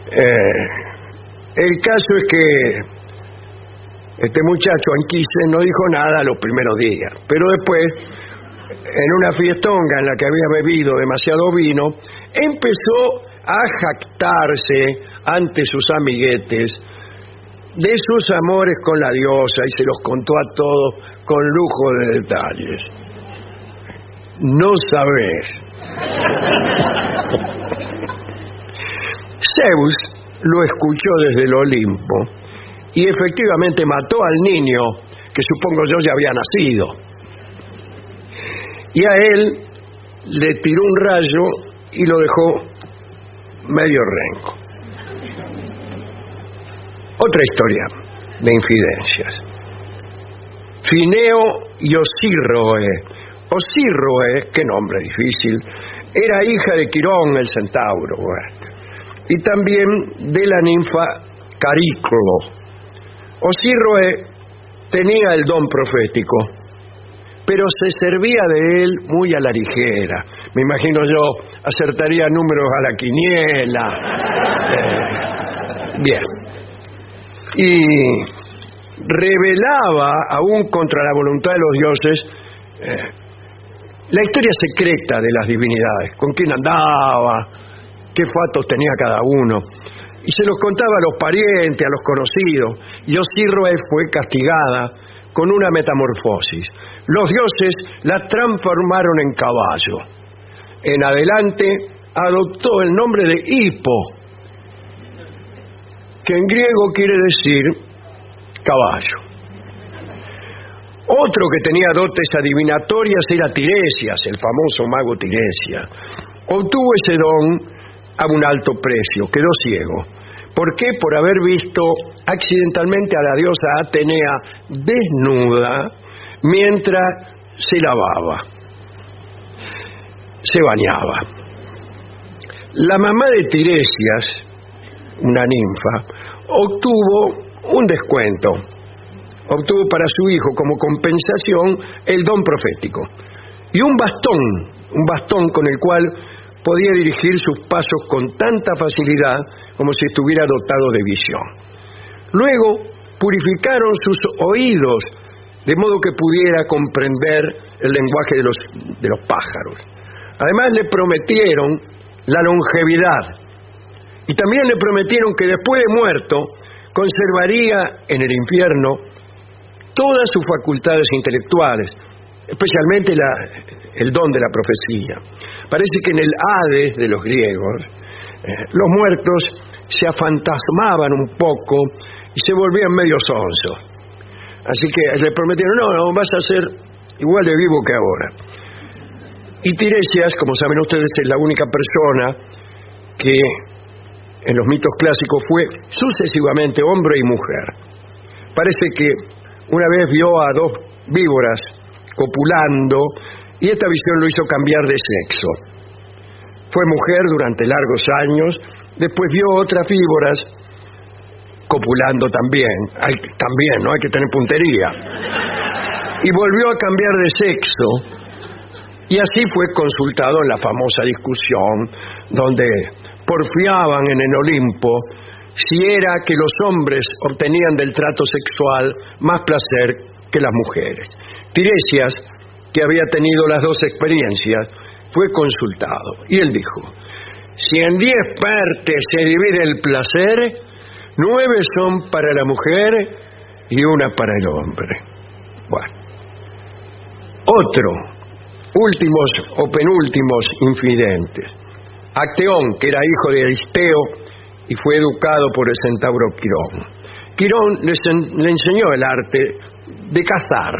eh, el caso es que este muchacho Anquise no dijo nada los primeros días, pero después, en una fiestonga en la que había bebido demasiado vino, empezó a jactarse ante sus amiguetes de sus amores con la diosa y se los contó a todos con lujo de detalles. No sabes. Zeus lo escuchó desde el Olimpo y efectivamente mató al niño que supongo yo ya había nacido. Y a él le tiró un rayo y lo dejó medio renco. Otra historia de infidencias. Fineo y Osirroe. Osirroe, qué nombre difícil, era hija de Quirón el centauro, y también de la ninfa Cariclo. Osirroe tenía el don profético, pero se servía de él muy a la ligera. Me imagino yo, acertaría números a la quiniela. Eh, bien. Y revelaba, aún contra la voluntad de los dioses, eh, la historia secreta de las divinidades, con quién andaba, qué fatos tenía cada uno. Y se los contaba a los parientes, a los conocidos. Y Osirroe fue castigada con una metamorfosis. Los dioses la transformaron en caballo. En adelante adoptó el nombre de Hipo, que en griego quiere decir caballo. Otro que tenía dotes adivinatorias era Tiresias, el famoso mago Tiresias. Obtuvo ese don a un alto precio, quedó ciego. ¿Por qué? Por haber visto accidentalmente a la diosa Atenea desnuda mientras se lavaba, se bañaba. La mamá de Tiresias, una ninfa, obtuvo un descuento, obtuvo para su hijo como compensación el don profético. Y un bastón, un bastón con el cual podía dirigir sus pasos con tanta facilidad como si estuviera dotado de visión. Luego purificaron sus oídos de modo que pudiera comprender el lenguaje de los, de los pájaros. Además le prometieron la longevidad y también le prometieron que después de muerto conservaría en el infierno todas sus facultades intelectuales, especialmente el don de la profecía. Parece que en el Hades de los griegos, eh, los muertos se afantasmaban un poco y se volvían medio sonsos. Así que le prometieron, no, no, vas a ser igual de vivo que ahora. Y Tiresias, como saben ustedes, es la única persona que en los mitos clásicos fue sucesivamente hombre y mujer. Parece que una vez vio a dos víboras copulando y esta visión lo hizo cambiar de sexo. Fue mujer durante largos años, después vio otras víboras copulando también, hay, también, ¿no? Hay que tener puntería. Y volvió a cambiar de sexo y así fue consultado en la famosa discusión donde porfiaban en el Olimpo si era que los hombres obtenían del trato sexual más placer que las mujeres. Tiresias, que había tenido las dos experiencias, fue consultado y él dijo, si en diez partes se divide el placer, nueve son para la mujer y una para el hombre. Bueno, otro, últimos o penúltimos infidentes. Acteón, que era hijo de Aristeo y fue educado por el centauro Quirón. Quirón le enseñó el arte de cazar,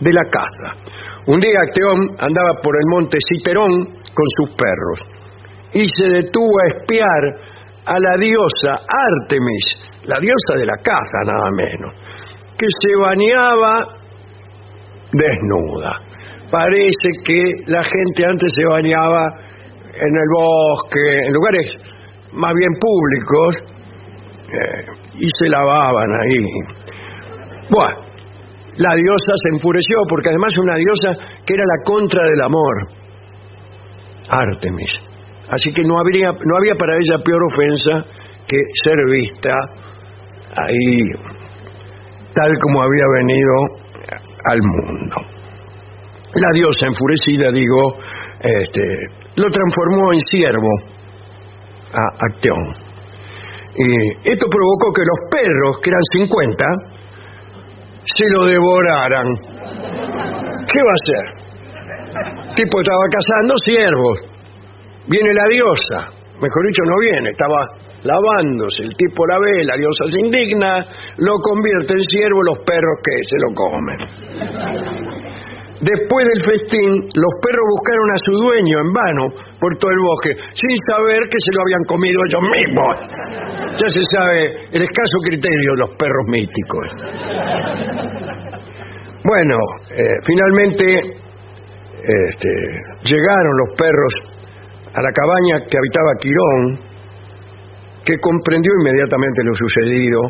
de la caza. Un día Acteón andaba por el monte Citerón con sus perros y se detuvo a espiar a la diosa Artemis, la diosa de la caza nada menos, que se bañaba desnuda. Parece que la gente antes se bañaba en el bosque, en lugares más bien públicos, eh, y se lavaban ahí. Bueno, la diosa se enfureció porque además una diosa que era la contra del amor, Artemis. Así que no, no había para ella peor ofensa que ser vista ahí tal como había venido al mundo. La diosa enfurecida, digo, este, lo transformó en siervo a Acteón. Y esto provocó que los perros, que eran 50, se lo devoraran. ¿Qué va a hacer? El tipo estaba cazando siervos. Viene la diosa. Mejor dicho, no viene, estaba lavándose. El tipo la ve, la diosa se indigna, lo convierte en siervo, los perros que se lo comen. Después del festín, los perros buscaron a su dueño en vano por todo el bosque, sin saber que se lo habían comido ellos mismos. Ya se sabe el escaso criterio de los perros míticos. Bueno, eh, finalmente este, llegaron los perros a la cabaña que habitaba Quirón, que comprendió inmediatamente lo sucedido,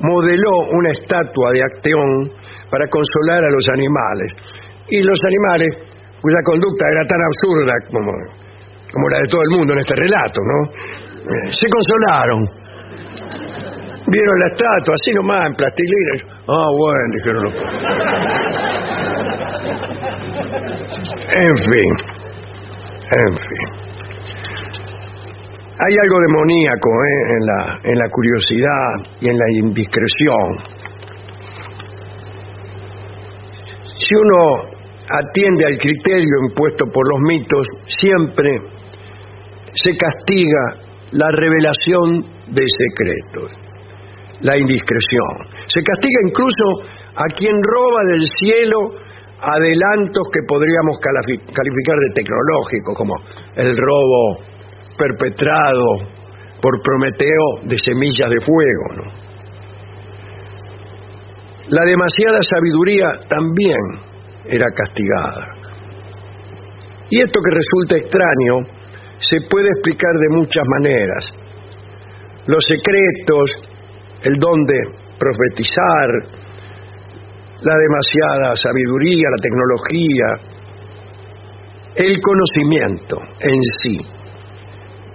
modeló una estatua de Acteón para consolar a los animales y los animales, cuya conducta era tan absurda como, como la de todo el mundo en este relato, ¿no? Eh, se consolaron. Vieron la estatua así nomás, en plastilina. Ah, bueno, dijeron los En fin, en fin. Hay algo demoníaco ¿eh? en, la, en la curiosidad y en la indiscreción. Si uno atiende al criterio impuesto por los mitos, siempre se castiga la revelación de secretos, la indiscreción. Se castiga incluso a quien roba del cielo adelantos que podríamos calificar de tecnológicos, como el robo perpetrado por Prometeo de semillas de fuego. La demasiada sabiduría también era castigada. Y esto que resulta extraño se puede explicar de muchas maneras. Los secretos, el don de profetizar, la demasiada sabiduría, la tecnología, el conocimiento en sí,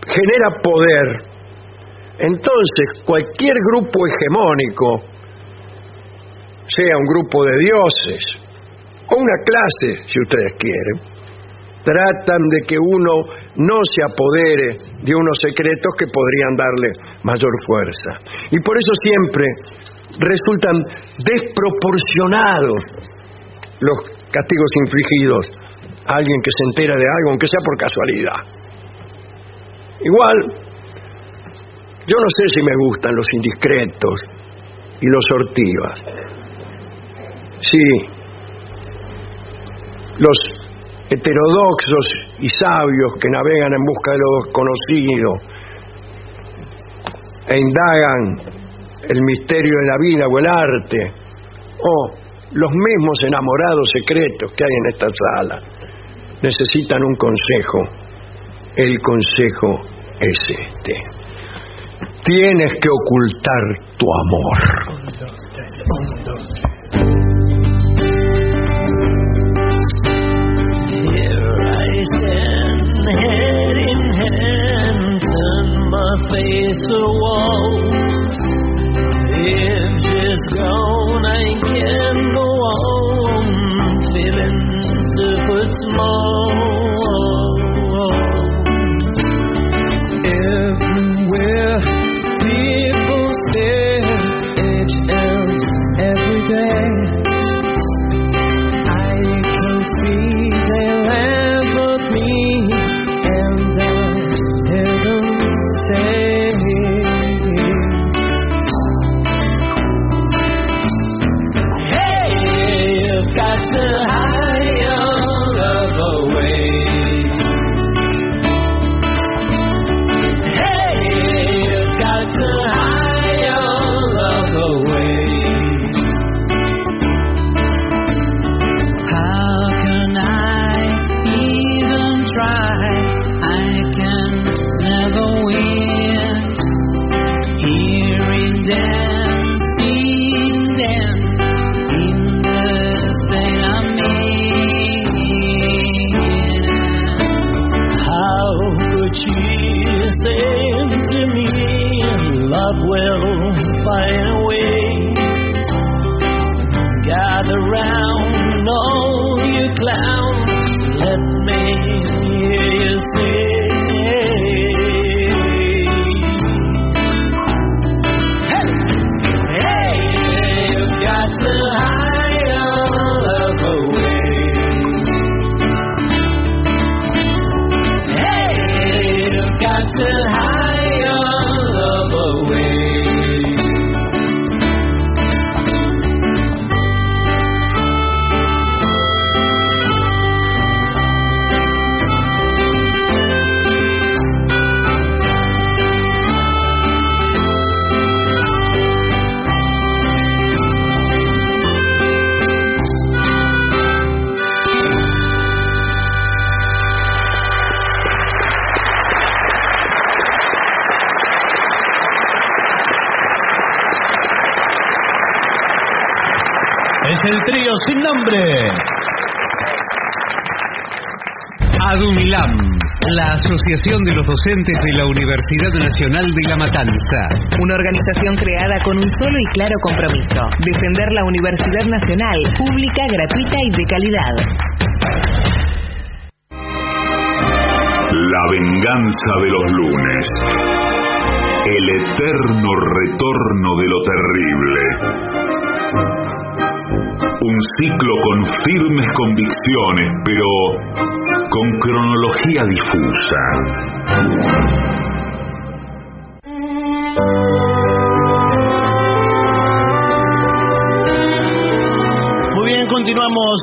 genera poder. Entonces, cualquier grupo hegemónico, sea un grupo de dioses, o una clase, si ustedes quieren, tratan de que uno no se apodere de unos secretos que podrían darle mayor fuerza. Y por eso siempre resultan desproporcionados los castigos infligidos a alguien que se entera de algo, aunque sea por casualidad. Igual, yo no sé si me gustan los indiscretos y los sortivas. Sí, los heterodoxos y sabios que navegan en busca de lo desconocido, e indagan el misterio de la vida o el arte, o los mismos enamorados secretos que hay en esta sala, necesitan un consejo. El consejo es este. Tienes que ocultar tu amor. Face to wall. If she's gone, I can go on, feeling super small. El trío sin nombre. ADUNILAM, la Asociación de los Docentes de la Universidad Nacional de La Matanza. Una organización creada con un solo y claro compromiso, defender la Universidad Nacional, pública, gratuita y de calidad. La venganza de los lunes. El eterno retorno de lo terrible. Un ciclo con firmes convicciones, pero con cronología difusa. Muy bien, continuamos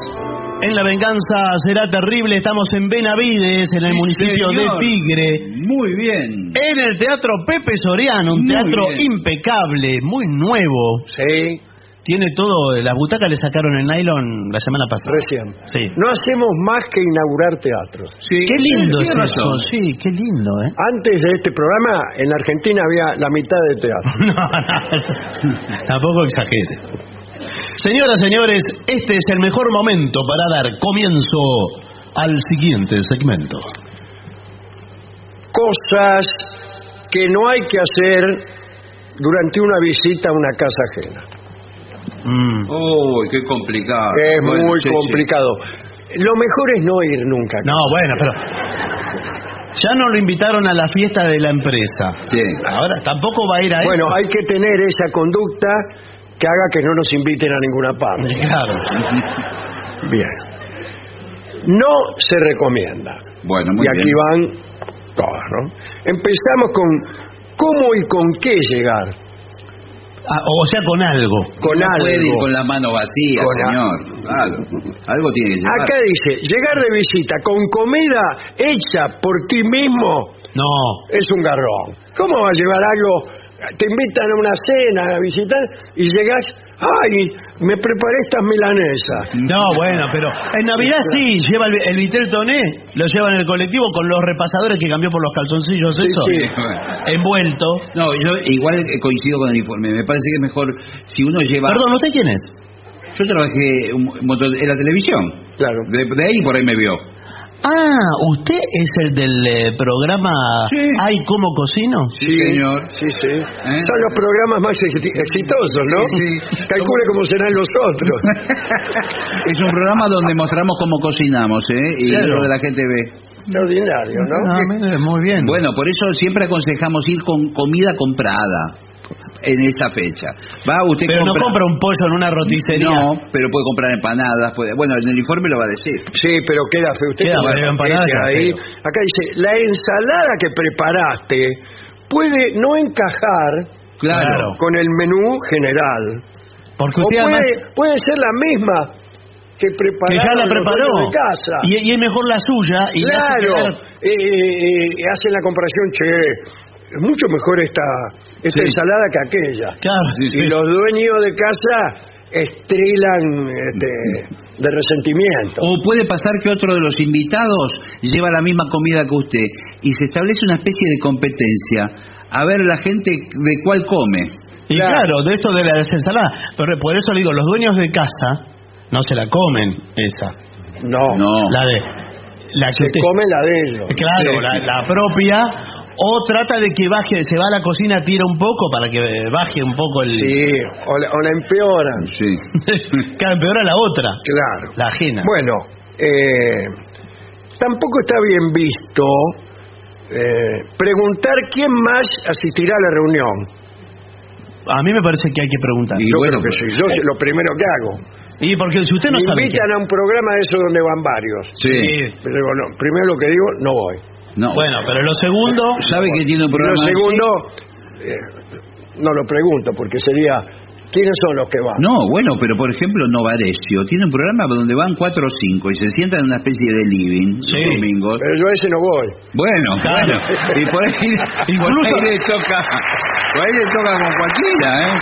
en La Venganza Será Terrible. Estamos en Benavides, en el municipio señor. de Tigre. Muy bien. En el Teatro Pepe Soriano, un Muy teatro bien. impecable, muy nuevo. Sí, Tiene todo, las butacas le sacaron el nylon la semana pasada. recién. Sí. No hacemos más que inaugurar teatros. Sí, Qué lindo es eso, sí, qué lindo, ¿eh? Antes de este programa, en Argentina había la mitad de teatro. No, no, tampoco exagere. Señoras, señores, este es el mejor momento para dar comienzo al siguiente segmento. Cosas que no hay que hacer durante una visita a una casa ajena. Mm. Uy, qué complicado. Es Bueno, muy sí, sí. complicado. Lo mejor es no ir nunca. No, bueno, pero ya no lo invitaron a la fiesta de la empresa. Sí. Ahora tampoco va a ir a. Bueno, hay que tener esa conducta que haga que no nos inviten a ninguna parte. Claro. Bien. No se recomienda. Bueno, muy y aquí bien. van todas, ¿no? Empezamos con cómo y con qué llegar. Ah, o sea, con algo. Con no algo. puede ir con la mano vacía, Con a- señor. Claro. Algo tiene que llevar. Acá dice, llegar de visita con comida hecha por ti mismo No. es un garrón. ¿Cómo va a llevar algo te invitan a una cena a visitar y llegas, ay, me preparé estas milanesas. No, bueno, pero en Navidad sí, lleva el, el Vitel Toné, lo lleva en el colectivo con los repasadores que cambió por los calzoncillos, eso, sí. envuelto. No, yo igual coincido con el informe. Me parece que es mejor si uno lleva. Perdón, ¿usted quién es? Yo trabajé un en la televisión. Claro. De, de ahí por ahí me vio. Ah, ¿usted es el del eh, programa Sí. Ay, ¿cómo cocino? Sí, señor. Sí, sí. Son los programas más exi- exitosos, ¿no? Sí, sí. Calcule cómo serán los otros. es un programa donde mostramos cómo cocinamos, ¿eh? Y Claro. lo de la gente ve. Extraordinario, ¿no? Ah, mire, muy bien. Bueno, por eso siempre aconsejamos ir con comida comprada en esa fecha. Va usted pero no compra- un pollo en una roticería. No, pero puede comprar empanadas. Puede... Bueno, en el informe lo va a decir. Sí, pero queda feo. Usted Queda la feo, empanada paquete queda ahí. feo. Acá dice, la ensalada que preparaste puede no encajar Claro. con el menú general. Porque O usted puede, además puede ser la misma que ya la preparó. de casa. Y, y es mejor la suya. Y hace claro, quedar- eh, eh, eh, hacen la comparación, che, mucho mejor esta, esta Sí. ensalada que aquella. Claro, sí, Y sí. los dueños de casa estrilan este, de resentimiento. O puede pasar que otro de los invitados lleva la misma comida que usted y se establece una especie de competencia a ver la gente de cuál come. Y claro. de esto de la ensalada. Pero por eso le digo, los dueños de casa no se la comen esa. No, No. La de. La que se usted- come la de ellos. Claro, Sí. la, la propia. O trata de que baje, se va a la cocina, tira un poco para que eh, baje un poco el. Sí, o la, o la empeoran. Sí. Claro, empeora la otra, Claro. la ajena. Bueno, eh, tampoco está bien visto eh, preguntar quién más asistirá a la reunión. A mí me parece que hay que preguntar. Y Yo bueno, creo que pues- sí. Yo sé lo primero que hago. Y porque si usted no Me sabe. invitan a un programa de eso donde van varios. Sí. Pero digo, no, primero lo que digo, no voy. No. Bueno, pero lo segundo. ¿Sabe que tiene un Y programa? lo segundo, eh, no lo pregunto porque sería, ¿quiénes son los que van? No, bueno, pero por ejemplo Novarecio tiene un programa donde van cuatro o cinco y se sientan en una especie de living Sí. los domingos. Pero yo a ese no voy. Bueno, Claro. bueno. Y por ahí, Incluso- por ahí le toca, por ahí le toca con cualquiera, ¿eh?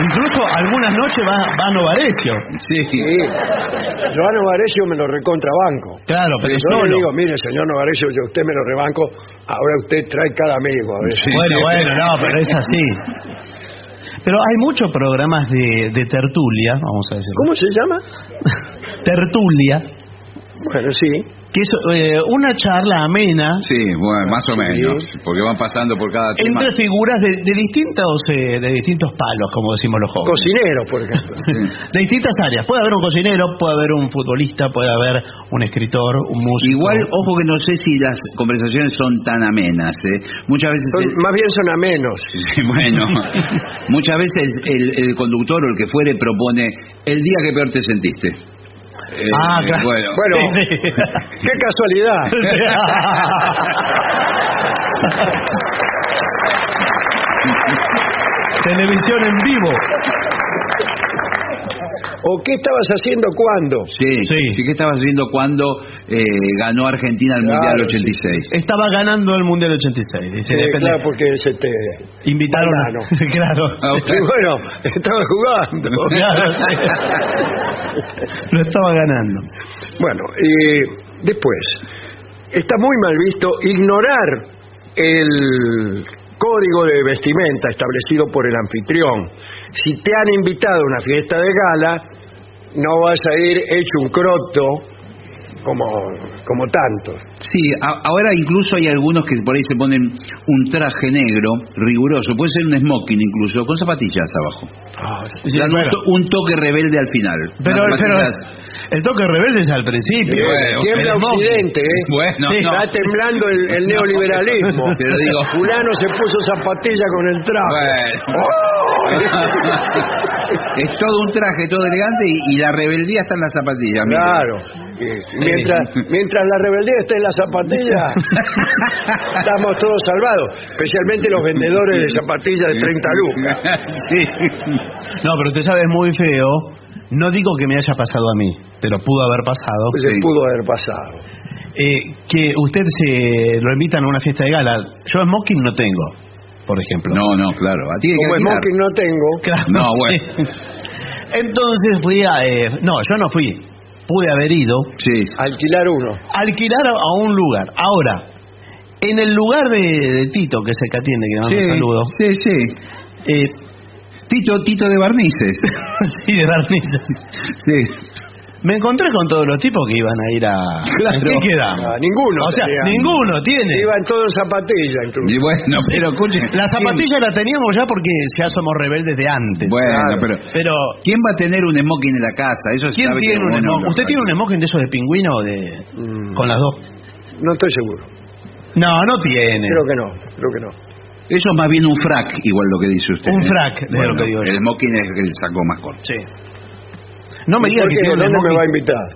Incluso algunas noches va, va a Novarecio. Sí. Sí. Yo a Novarecio me lo recontrabanco. Claro, pero Yo solo. le digo, mire, señor Novarecio, yo a usted me lo rebanco, ahora usted trae cada amigo. A ver. Bueno, bueno, no, pero es así. Pero hay muchos programas de, de tertulia, vamos a decirlo. ¿Cómo se llama? Tertulia, Bueno, sí. Que es eh, una charla amena Sí, bueno, más o Sí. menos, porque van pasando por cada tema. entre figuras de, de distintos eh, de distintos palos, como decimos los jóvenes. Cocinero, por ejemplo. De distintas áreas. Puede haber un cocinero, puede haber un futbolista, puede haber un escritor, un músico. Igual, ojo que no sé si las conversaciones son tan amenas, ¿eh? Muchas veces... Son- el- más bien son a menos. Sí, bueno, muchas veces el, el conductor o el que fuere propone el día que peor te sentiste. Eh, Ah, claro. Bueno, qué casualidad. Televisión en vivo. ¿O qué estabas haciendo cuándo? sí, Sí. ¿Qué estabas haciendo cuando eh, ganó Argentina el Claro, Mundial sí. 86? Estaba ganando el Mundial 86. Dice, Sí, depende- claro, porque se te... Invitaron a... Claro. Ah. Y bueno, estaba jugando. Claro, sí. Lo estaba ganando. Bueno, y después, está muy mal visto ignorar el código de vestimenta establecido por el anfitrión. Si te han invitado a una fiesta de gala, no vas a ir hecho un croto como, como tanto. Sí, a- ahora incluso hay algunos que por ahí se ponen un traje negro riguroso, puede ser un smoking incluso, con zapatillas abajo. Sí, Dan un to- un, toque rebelde al final. Pero, pero el toque rebelde es al principio. Bueno, Tiembla. Occidente, ¿eh? Bueno, Sí, no. Está temblando el, el neoliberalismo. Te lo digo. Fulano se puso zapatilla con el traje. es todo un traje, todo elegante y, y la rebeldía está en las zapatillas. mire. Claro. Mientras, mientras la rebeldía esté en la zapatilla, estamos todos salvados. Especialmente los vendedores de zapatillas de 30 lucas. sí. No, pero usted sabe, es muy feo. No digo que me haya pasado a mí, pero pudo haber pasado. Pues Sí. pudo haber pasado. Eh, que usted se lo invitan a una fiesta de gala. Yo smoking no tengo. por ejemplo. No, no, claro. A ti hay que Como smoking no tengo, Claro, No, sí. Entonces fui a... eh, no, yo no fui. Pude haber ido. Sí. alquilar uno. Alquilar a, un lugar. Ahora, en el lugar de, de Tito, que es el que atiende, que le mando Sí, un saludo. sí, sí. eh, Tito, Tito de barnices. sí, de barnices. Sí. Me encontré con todos los tipos que iban a ir a... Claro. ¿Qué quedamos? Ninguno O sea, tenía. ninguno tiene. Iban todos en zapatilla incluso. Y bueno, pero escuchen. La zapatilla la teníamos ya porque ya somos rebeldes de antes. Bueno, Claro. pero. Pero, ¿Quién va a tener un smoking en la casa? Eso ¿quién tiene un smoking? ¿Usted tiene un smoking de esos de pingüino o de... Mm. con las dos? No estoy seguro. No, no tiene. Creo que no, creo que no. Eso es más bien un frac, igual lo que dice usted. Un ¿eh? frac, de lo que digo. El smoking es el saco más corto. Sí. No me ¿Y diga por que tiene ¿Dónde me va a invitar?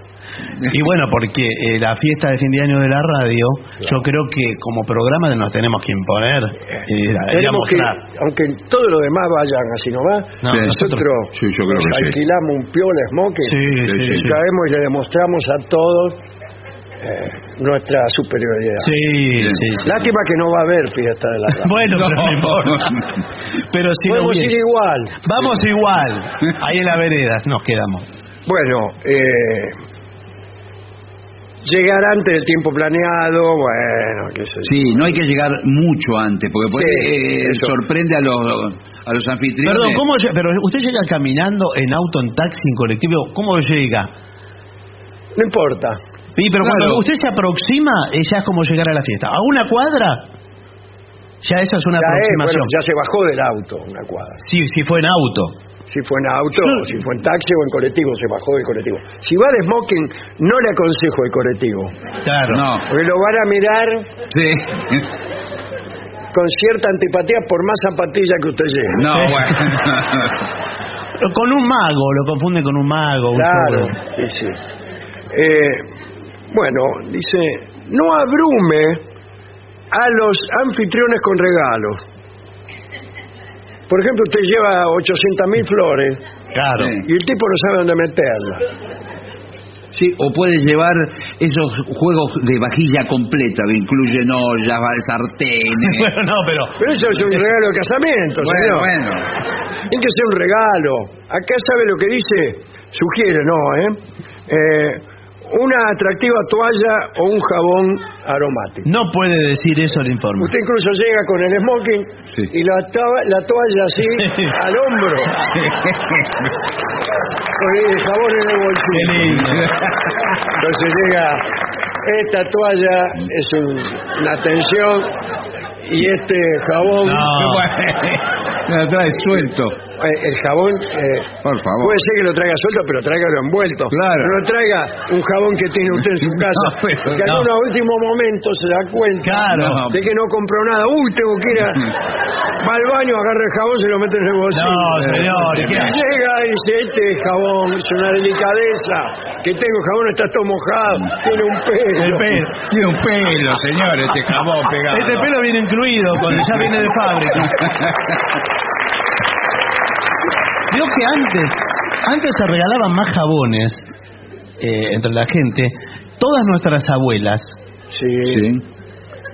Y bueno, porque eh, la fiesta de fin de año de la radio, yo creo que como programa nos tenemos que imponer y, y a Tenemos que, aunque todos los demás vayan así nomás, No, Sí. nosotros Sí, yo creo nos que sí. alquilamos un piola smoking Sí, sí, Sí, y sí. caemos y le demostramos a todos eh, nuestra superioridad. Sí, sí, sí. Lástima que no va a haber fiesta de la radio. Bueno, pero no importa. Pero si no Podemos ir igual. Vamos igual. Ahí en la vereda nos quedamos. Bueno, eh, llegar antes del tiempo planeado, bueno, qué sé yo. Sí, no hay que llegar mucho antes, porque por Sí, ahí, eh, sorprende a los, a los anfitriones. Perdón, ¿cómo pero usted llega caminando en auto, en taxi, en colectivo? ¿Cómo llega? No importa. Sí, pero Claro. cuando usted se aproxima, eh, ya es como llegar a la fiesta. ¿A una cuadra? Ya esa es una Ya, es, aproximación. bueno, ya se bajó del auto una cuadra. Sí, si fue en auto. Si fue en auto, si fue en taxi o en colectivo, se bajó del colectivo. Si va de smoking, no le aconsejo el colectivo. Claro. No, Porque lo van a mirar sí. con cierta antipatía por más zapatilla que usted lleve. No, Sí. bueno. Con un mago, lo confunde con un mago. un Claro, zorro. sí, sí. Eh, bueno, dice, no abrume a los anfitriones con regalos. Por ejemplo, usted lleva 800 mil flores Claro. Y el tipo no sabe dónde meterlas. Sí, o puede llevar esos juegos de vajilla completa que incluyen ollas, sartenes. bueno, no, pero... Pero eso es un regalo de casamiento, bueno, señor. bueno. Tiene que ser un regalo. Acá sabe lo que dice, sugiere, no, ¿eh? Eh, una atractiva toalla o un jabón aromático. No puede decir eso el informe. Usted incluso llega con el smoking Sí. y la, to- la toalla así Sí. al hombro, con el jabón en el Qué bolsillo. lindo. Entonces llega, esta toalla es un- una atención y este jabón, No. Me lo trae suelto. Eh, el jabón eh, Por favor. puede ser que lo traiga suelto, pero tráigalo envuelto. Claro. No traiga un jabón que tiene usted en su casa, No, pero que no. en a último momento se da cuenta Claro. de que no compró nada. Uy, tengo que ir a... Va al baño, agarra el jabón, se lo mete en el bolsillo. No, señor, ¿y qué Y hace? llega y dice, este jabón es una delicadeza, que tengo el jabón, está todo mojado, tiene un pelo. El pelo. Tiene un pelo, señor, este jabón pegado. Este pelo viene incluido, cuando ya viene de fábrica. Vio que antes, antes se regalaban más jabones eh, entre la gente. Todas nuestras abuelas, Sí. Sí.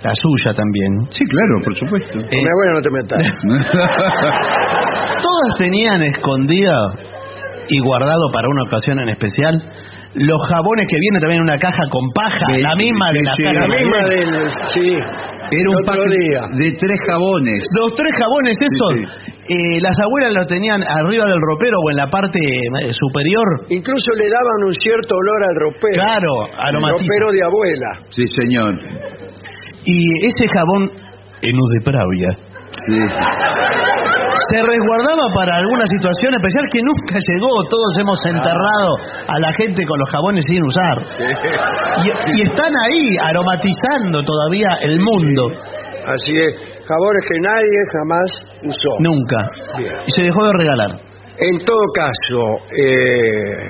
la suya también, Sí, claro, por supuesto. Con eh, mi abuela no te metas. todas tenían escondida y guardado para una ocasión en especial los jabones que vienen también en una caja con paja, Sí, la misma de sí, la sí, caja. La misma de- del... Sí. Era un otro pack día. de tres jabones. Los tres jabones esos, Sí, eh, las abuelas los tenían arriba del ropero o en la parte eh, superior. Incluso le daban un cierto olor al ropero. Claro, El aromatiza. ropero de abuela. Sí, señor. Y ese jabón Enus de Pravia Sí. se resguardaba para alguna situación especial que nunca llegó. Todos hemos enterrado a la gente con los jabones sin usar. Y, y están ahí aromatizando todavía el mundo. Así es. Jabones que nadie jamás usó. Nunca. Bien. Y se dejó de regalar. En todo caso, eh,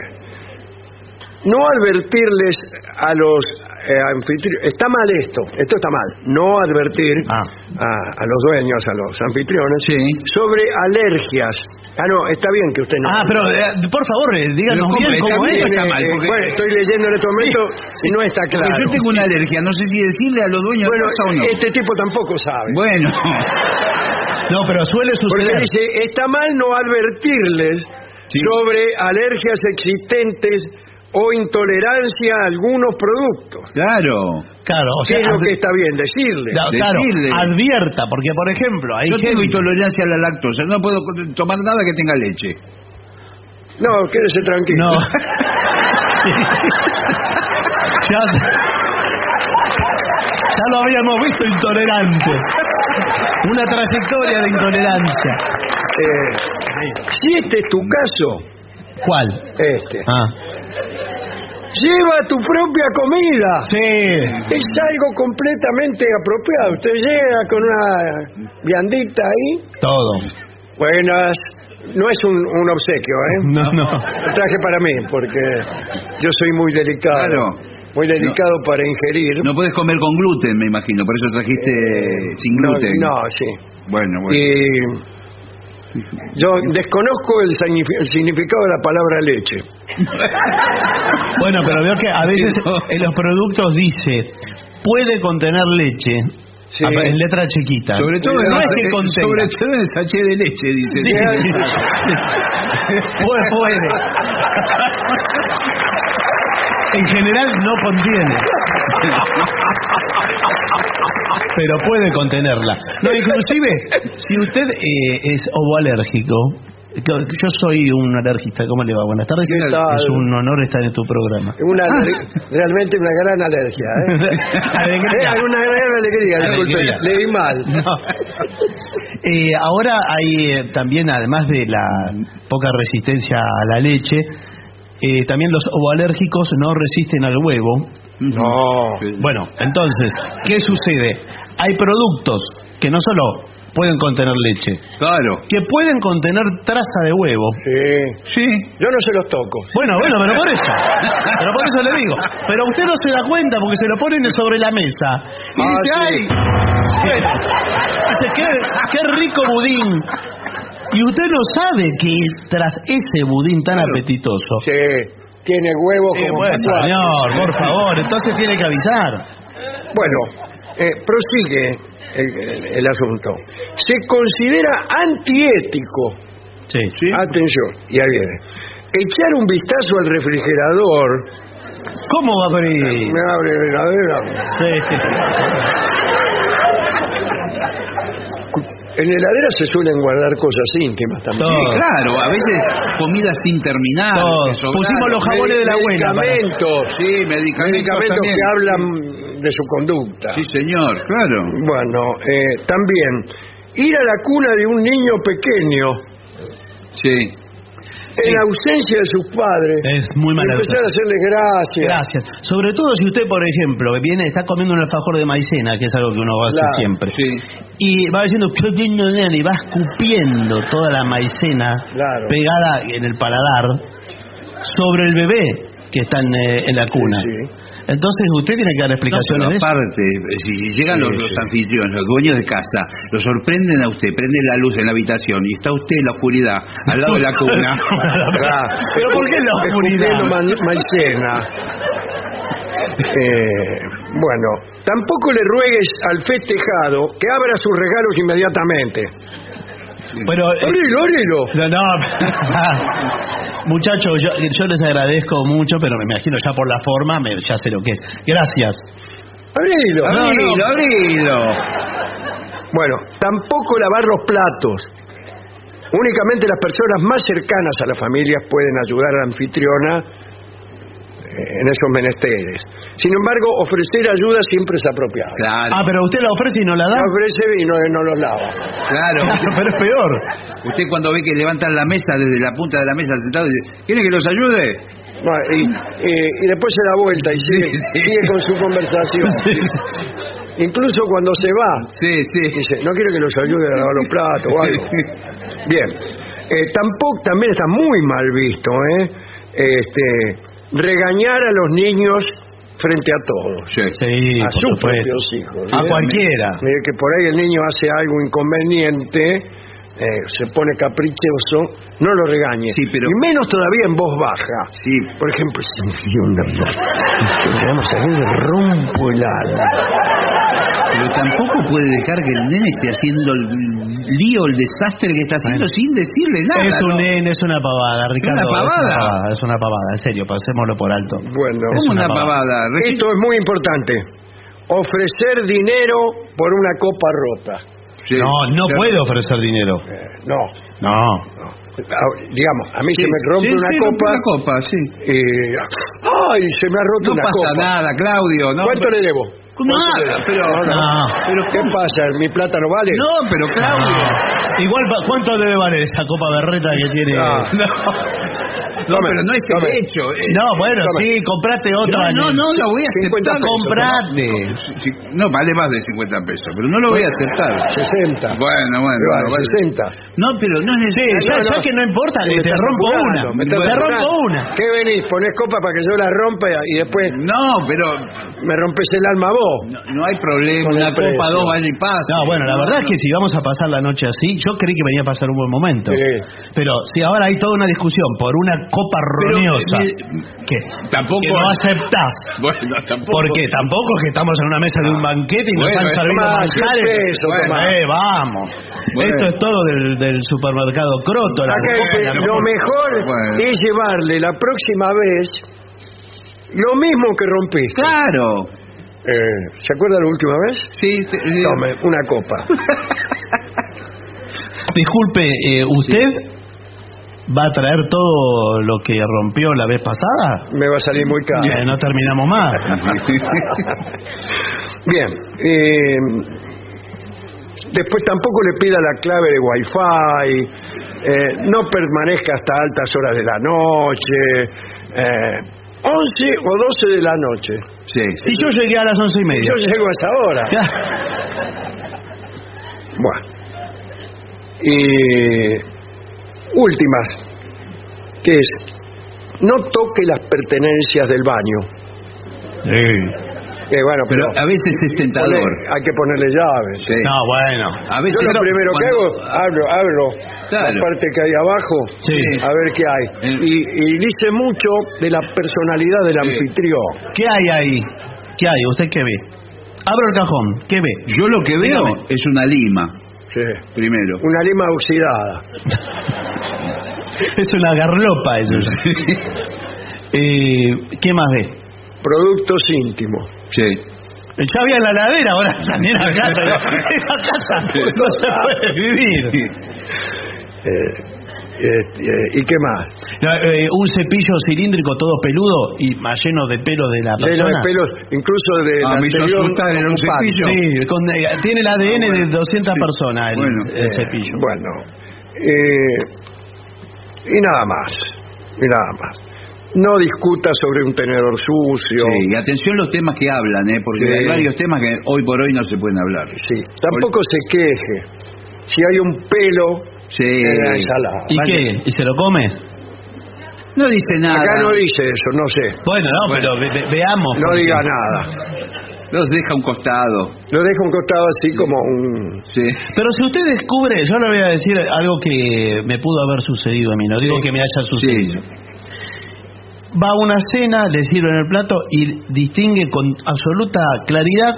no advertirles a los eh, está mal esto, esto está mal, no advertir Ah. a, a los dueños, a los anfitriones, Sí. sobre alergias. Ah, no, está bien que usted no. Ah, pero eh, por favor, eh, díganos bien ¿cómo? cómo Está es. bien, está mal, porque- bueno, estoy leyendo en este momento y no está Porque claro. yo tengo una alergia, no sé si decirle a los dueños Bueno, de casa o no. este tipo tampoco sabe. Bueno, No, pero suele Porque suceder. dice, está mal no advertirles sobre alergias existentes o intolerancia a algunos productos. claro. Claro, o ¿Qué sea, es lo que está bien? Decirle. Claro, decirle. advierta, porque por ejemplo, hay Yo tengo intolerancia a la lactosa, no puedo tomar nada que tenga leche. No, quédese tranquilo. No. ya, ya lo habíamos visto intolerante. Una trayectoria de intolerancia. Eh, si este es tu caso, ¿Cuál? este, Ah. lleva tu propia comida. Sí. Es algo completamente apropiado. Usted llega con una viandita ahí. Todo. Buenas. No es un, un obsequio, ¿eh? No, no. Lo traje para mí, porque yo soy muy delicado. Claro. Muy delicado para ingerir. No puedes comer con gluten, me imagino, por eso trajiste sin No, gluten. no, sí. Bueno, bueno. Y yo desconozco el, signifi- el significado de la palabra leche. Bueno, pero veo que a veces en los productos dice puede contener leche Sí. en letra chiquita. sobre todo no en, es que contenga. sobre todo en el sachet de leche, dice. Sí. Puede, puede. En general no contiene. Pero puede contenerla. No, inclusive, si usted eh, es ovoalérgico, yo soy un alergista, ¿cómo le va? Buenas tardes. Es un honor estar en tu programa. Una realmente una gran alergia. ¿eh? Eh, una gran alegría, disculpe. Alegría. Leí mal. No. Eh, ahora hay eh, también, además de la poca resistencia a la leche, eh, también los ovoalérgicos no resisten al huevo. No. Bueno, entonces, ¿qué sucede? Hay productos que no solo pueden contener leche, Claro. que pueden contener traza de huevo. Sí. Sí. Yo no se los toco. Bueno, bueno, pero por eso. Pero por eso le digo. Pero usted no se da cuenta porque se lo ponen sobre la mesa. Y Ah, dice, sí. ¡ay! Bueno, dice, qué, qué rico budín. Y usted no sabe que tras ese budín tan apetitoso. Sí. Tiene huevos Eh, como bueno, señor, por favor, entonces tiene que avisar. Bueno, eh, prosigue el, el- el asunto. Se considera antiético, Sí. atención, y ahí viene, echar un vistazo al refrigerador. ¿Cómo va a abrir? Me abre la. Sí. En la heladera se suelen guardar cosas íntimas también. Todo. Sí, claro, a veces comida sin terminar. Todo. Pusimos los jabones de la abuela. para- Medicamentos. Sí, medicamentos, Medicamentos también. que hablan de su conducta. Sí, señor, claro. Bueno, eh, también, ir a la cuna de un niño pequeño Sí. En ausencia de sus padres. Es muy mala empezar a hacerle gracias. Gracias. Sobre todo si usted, por ejemplo, viene, está comiendo un alfajor de maicena, que es algo que uno hace Claro, siempre. Sí. Y va diciendo, qué lindo nene", y va escupiendo toda la maicena Claro. pegada en el paladar sobre el bebé que está en, eh, en la cuna. sí. Entonces usted tiene que dar No, explicaciones pero de eso. aparte, si llegan Sí, los, los sí. anfitriones, los dueños de casa, lo sorprenden a usted, prenden la luz en la habitación y está usted en la oscuridad, al lado de la cuna. Pero ¿por qué en la oscuridad? Eh, bueno, tampoco le ruegues al festejado que abra sus regalos inmediatamente. Pero, eh, Abrilo, abrilo. No, no. Muchachos, yo, yo les agradezco mucho, pero me imagino ya por la forma, me- ya sé lo que es. Gracias. Abrilo. Abrilo, abrilo. Bueno, tampoco lavar los platos. Únicamente las personas más cercanas a las familias pueden ayudar a la anfitriona en esos menesteres. Sin embargo, ofrecer ayuda siempre es apropiado. Claro, Ah, pero usted la ofrece y no la da. La ofrece y no, no los lava. claro. pero es peor. Usted cuando ve que levantan la mesa desde la punta de la mesa sentado, dice, ¿quiere que los ayude? No, y, y- y después se da vuelta y sigue, Sí, sí. sigue con su conversación. Sí. Incluso cuando se va, Sí, sí. dice, no quiero que los ayude a lavar los platos o algo. Bien. Eh, tampoco, también está muy mal visto, ¿eh? Este, regañar a los niños frente a todos. Sí, a sus supuesto. propios hijos. A cualquiera. Mire que por ahí el niño hace algo inconveniente, eh, se pone caprichoso, no lo regañe. Sí, pero- Y menos todavía en voz baja. Sí. Por ejemplo, si me dio una Vamos a ver, rompo el alma. Pero tampoco puede dejar que el nene esté haciendo el lío, el desastre que está haciendo sin decirle nada. Es un ¿no? nene, es una pavada, Ricardo. una pavada? Es una pavada, en serio, pasémoslo por alto. Bueno, Es ¿Cómo una una pavada? Esto es muy importante. Ofrecer dinero por una copa rota. Sí. No, no Sí. puede ofrecer dinero. Eh, no, No. no. Ah, Digamos, a mí Sí, se me rompe sí, una sí, copa. Una copa, sí. y ¡Ay! Se me ha roto No una pasa copa. nada, Claudio. No, ¿Cuánto le debo? Nada, ¿Cuánto le debo? Pero- No, no. No. ¿Pero qué pasa? ¿Mi plata no vale? No, pero Claudio. No. Igual, pa- ¿cuánto debe valer esa copa berreta que tiene? Ah. No, pero no es tome. el hecho. eh. No, bueno, Tome. sí, comprate otra. No, no, no la voy a 50 aceptar. pesos, Comprate. Sí, No, vale más de 50 pesos, pero no lo voy a aceptar. 60. Bueno, bueno, Vale, bueno, vale. 60. No, pero no es Sí, necesario. ya, no, ya no. que no importa, te estás rompo una. Te rompo una. ¿Qué venís? Ponés copa para que yo la rompa y después No, pero me rompes el alma vos. no, no hay problema. Una copa, dos, vale y pasa. No, bueno, la verdad es que si vamos a pasar la noche así, yo creí que venía a pasar un buen momento. Sí. Pero si ahora hay toda una discusión por una copa roñosa, eh, ¿qué? tampoco- Que no aceptás. Bueno, tampoco. ¿Por qué? Tampoco es que estamos en una mesa de un banquete y nos Bueno, están servindo tomá, manjares. 100 pesos, Bueno, eh, vamos. Bueno. Esto es todo del, del supermercado Croto. la Acá eh, lo mejor Bueno. es llevarle la próxima vez lo mismo que rompiste. Claro. Eh, ¿Se acuerda la última vez? Sí, te- eh, Tome, una copa. Disculpe, eh, ¿usted va a traer todo lo que rompió la vez pasada? Me va a salir muy caro. Eh, no terminamos más. Bien. eh, después tampoco le pida la clave de Wi-Fi. eh, no permanezca hasta altas horas de la noche. eh, 11 o 12 de la noche. sí. Si yo llegué a las once y media. Yo llego a esa hora. Ya. Bueno. Y últimas, que es, no toque las pertenencias del baño. Que bueno, Pero pero, a veces es tentador. pone- hay que ponerle llaves. Sí. No, bueno. A veces Yo lo no, primero que hago, abro, abro Claro. la parte que hay abajo, Sí. a ver qué hay. Eh. Y, y dice mucho de la personalidad del Sí. anfitrión. ¿Qué hay ahí? ¿Qué hay? ¿Usted qué ve? Abro el cajón. ¿Qué ve? Yo lo que veo Dígame. es una lima, Sí. primero. Una lima oxidada. Es una garlopa eso. eh, ¿Qué más ve? Productos íntimos. Sí. Ya había la ladera, ahora también a casa. En la casa no se puede vivir. Eh, eh, eh, ¿Y qué más? No, eh, un cepillo cilíndrico todo peludo y más lleno de pelo de la Lleno persona. de pelos, incluso de Ah, asustar, era un cepillo. Sí, con, eh, tiene el ADN de 200 personas el, Bueno, el Eh, cepillo. Bueno, eh, y nada más, y nada más. No discuta sobre un tenedor sucio. Sí, y atención los temas que hablan, ¿eh? porque Sí. hay varios temas que hoy por hoy no se pueden hablar. Sí, Tampoco se queje si hay un pelo Sí. en la ensalada. ¿Y qué? ¿Y se lo come? No dice nada. Acá no dice eso, no sé. Bueno, no, pero ve- ve- veamos. No porque- diga nada. Los deja a un costado. Lo deja un costado así como un... Sí. Pero si usted descubre, yo le voy a decir algo que me pudo haber sucedido a mí, no digo que me haya sucedido. Va a una cena, le sirven el plato y distingue con absoluta claridad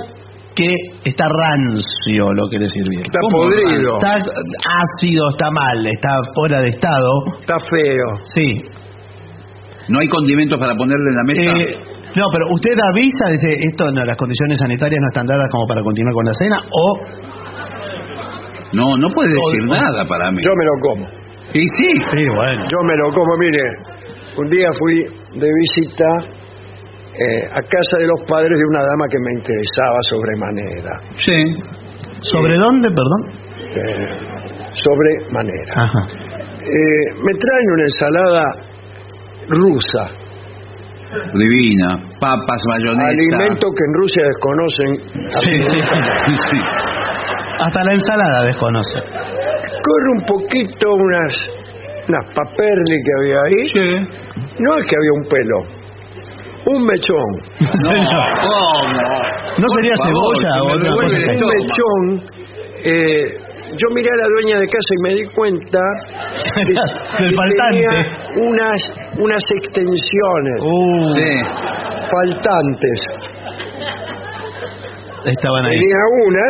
que está rancio lo que le sirvieron. Está ¿Cómo podrido, Está ácido, está mal, está fuera de estado. está feo. Sí. No hay condimentos para ponerle en la mesa. Eh, no, pero usted avisa, dice, esto no, las condiciones sanitarias no están dadas como para continuar con la cena, o no, no puede decir o- nada para mí. Yo me lo como. Y sí. Sí, bueno. Yo me lo como, mire. Un día fui de visita eh, a casa de los padres de una dama que me interesaba sobremanera. Sí. ¿Sobre dónde, perdón? Eh, sobremanera. Ajá. Eh, me traen una ensalada rusa, Divina. Papas, mayonesa. alimento que en Rusia desconocen. Sí, sí. Sí. Hasta la ensalada desconoce. Corre un poquito unas, unas paperli que había ahí. Sí. No es que había un pelo. un mechón. ¿No sería Por favor, cebolla o me un mechón. eh, yo miré a la dueña de casa y me di cuenta que, Del que faltante. tenía unas, unas extensiones Uh, Sí. faltantes. estaban ahí. Tenía una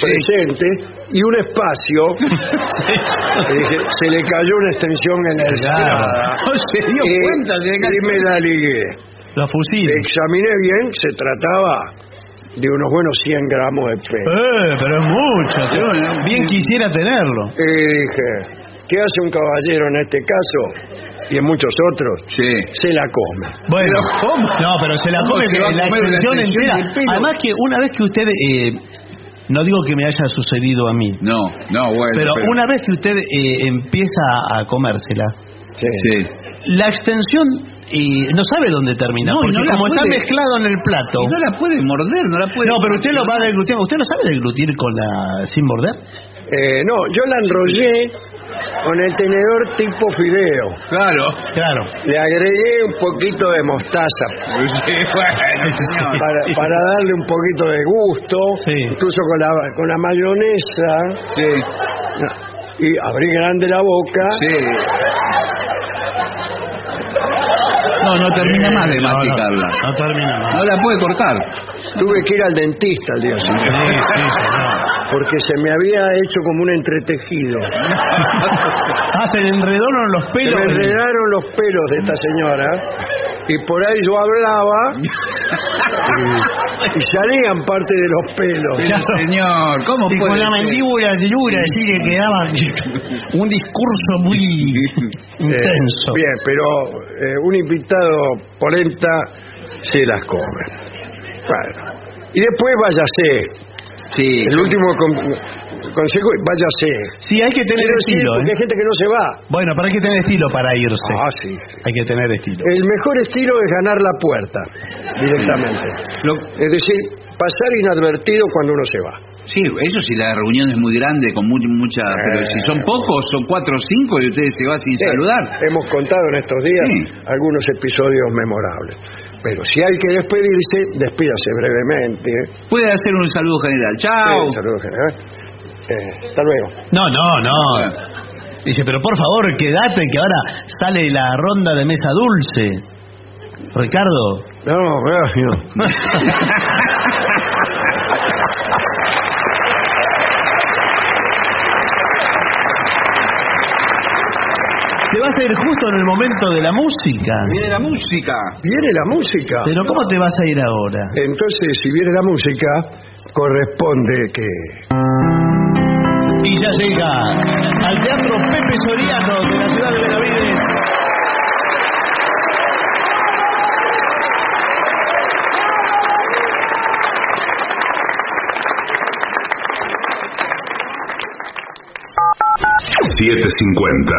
presente y un espacio. Y dije, se le cayó una extensión en la ensalada. No se dio Eh, cuenta, se le cayó. y me la ligué. Los fusiles. Examiné bien, se trataba de unos buenos 100 gramos de pelo. Eh, pero es mucho. tío. Bien quisiera tenerlo. Y dije, ¿qué hace un caballero en este caso? Y en muchos otros, Sí. se la come. Bueno, no, pero se la ¿Cómo come se va a la comer una extensión extensión entera. del pelo? Además que una vez que usted, eh, no digo que me haya sucedido a mí, No, no, bueno. pero una vez que usted eh, empieza a comérsela, Sí. Sí. la extensión y no sabe dónde termina, No, porque no como está mezclado en el plato. No la puede morder, no la puede. No, pero usted lo va a deglutir. ¿Usted no sabe deglutir con la sin morder? Eh, no, yo la enrollé con el tenedor tipo fideo. Claro. Claro. Le agregué un poquito de mostaza Sí, bueno, señor. para, para darle un poquito de gusto, Sí. incluso con la, con la mayonesa. Sí, Y abrí grande la boca. sí. No, no termina más de No, no, masticarla. No, termina más. No la puede cortar. Tuve que ir al dentista al día Sí, siguiente. sí, señor. Porque se me había hecho como un entretejido. Ah, se le enredaron los Se pelos. me enredaron los pelos de esta señora y por ahí yo hablaba y, y salían parte de los pelos. Pero, señor, ¿cómo Y puede con la mandíbula dura, así que quedaba un discurso muy Eh, intenso. bien, pero eh, un invitado polenta se las come. Bueno. Y después váyase. Sí, El último consejo es váyase. Sí, hay que tener Quiero decir, estilo. porque ¿eh? hay gente que no se va. Bueno, pero hay que tener estilo para irse. Ah, sí. Hay que tener estilo. El mejor estilo es ganar la puerta directamente. Lo- Es decir, pasar inadvertido cuando uno se va. Sí, eso sí, la reunión es muy grande, con mu- mucha... Pero si son pocos, son cuatro o cinco y ustedes se van sin Sí, saludar. Hemos contado en estos días Sí. algunos episodios memorables. Pero si hay que despedirse, despídase brevemente. Puede hacer un saludo general. Chao. Sí, saludos general. Eh, hasta luego. No, no, no. Dice, pero por favor, quédate que ahora sale la ronda de mesa dulce. Ricardo. No, no. Te vas a ir justo en el momento de la música. Viene la música. Viene la música. Pero ¿cómo te vas a ir ahora? Entonces, si viene la música, corresponde que... Y ya llega al Teatro Pepe Soriano de la ciudad de Benavides. siete cincuenta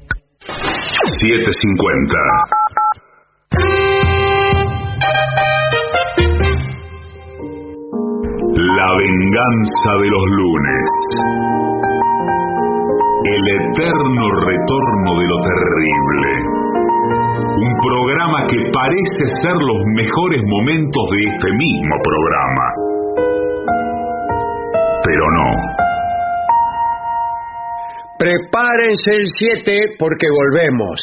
750 La venganza de los lunes. El eterno retorno de lo terrible. Un programa que parece ser los mejores momentos de este mismo programa. Pero no Prepárense el 7 porque volvemos.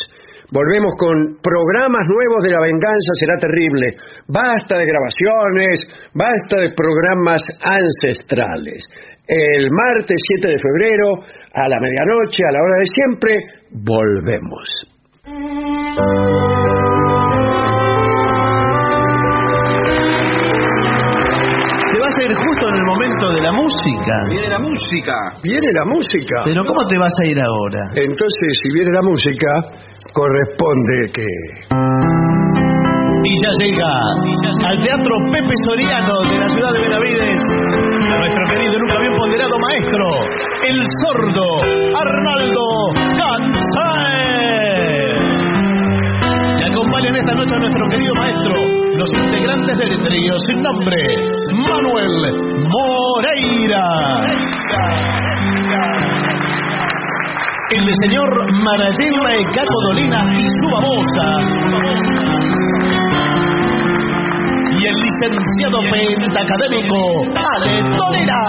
Volvemos con programas nuevos de La Venganza Será Terrible. Basta de grabaciones, basta de programas ancestrales. El martes 7 de febrero, a la medianoche, a la hora de siempre, volvemos. Te vas a ir justo momento de la música. Viene la música. Viene la música. Pero ¿cómo te vas a ir ahora? Entonces, si viene la música, corresponde que... Y ya llega al Teatro Pepe Soriano de la ciudad de Benavides nuestro querido y nunca bien ponderado maestro, el sordo Arnaldo González. Y acompañan esta noche a nuestro querido maestro, los integrantes del trío sin nombre, Manuel Moreira. El señor Marayema Caco Dolina y su babosa y el licenciado pentacadémico Ale Dolina.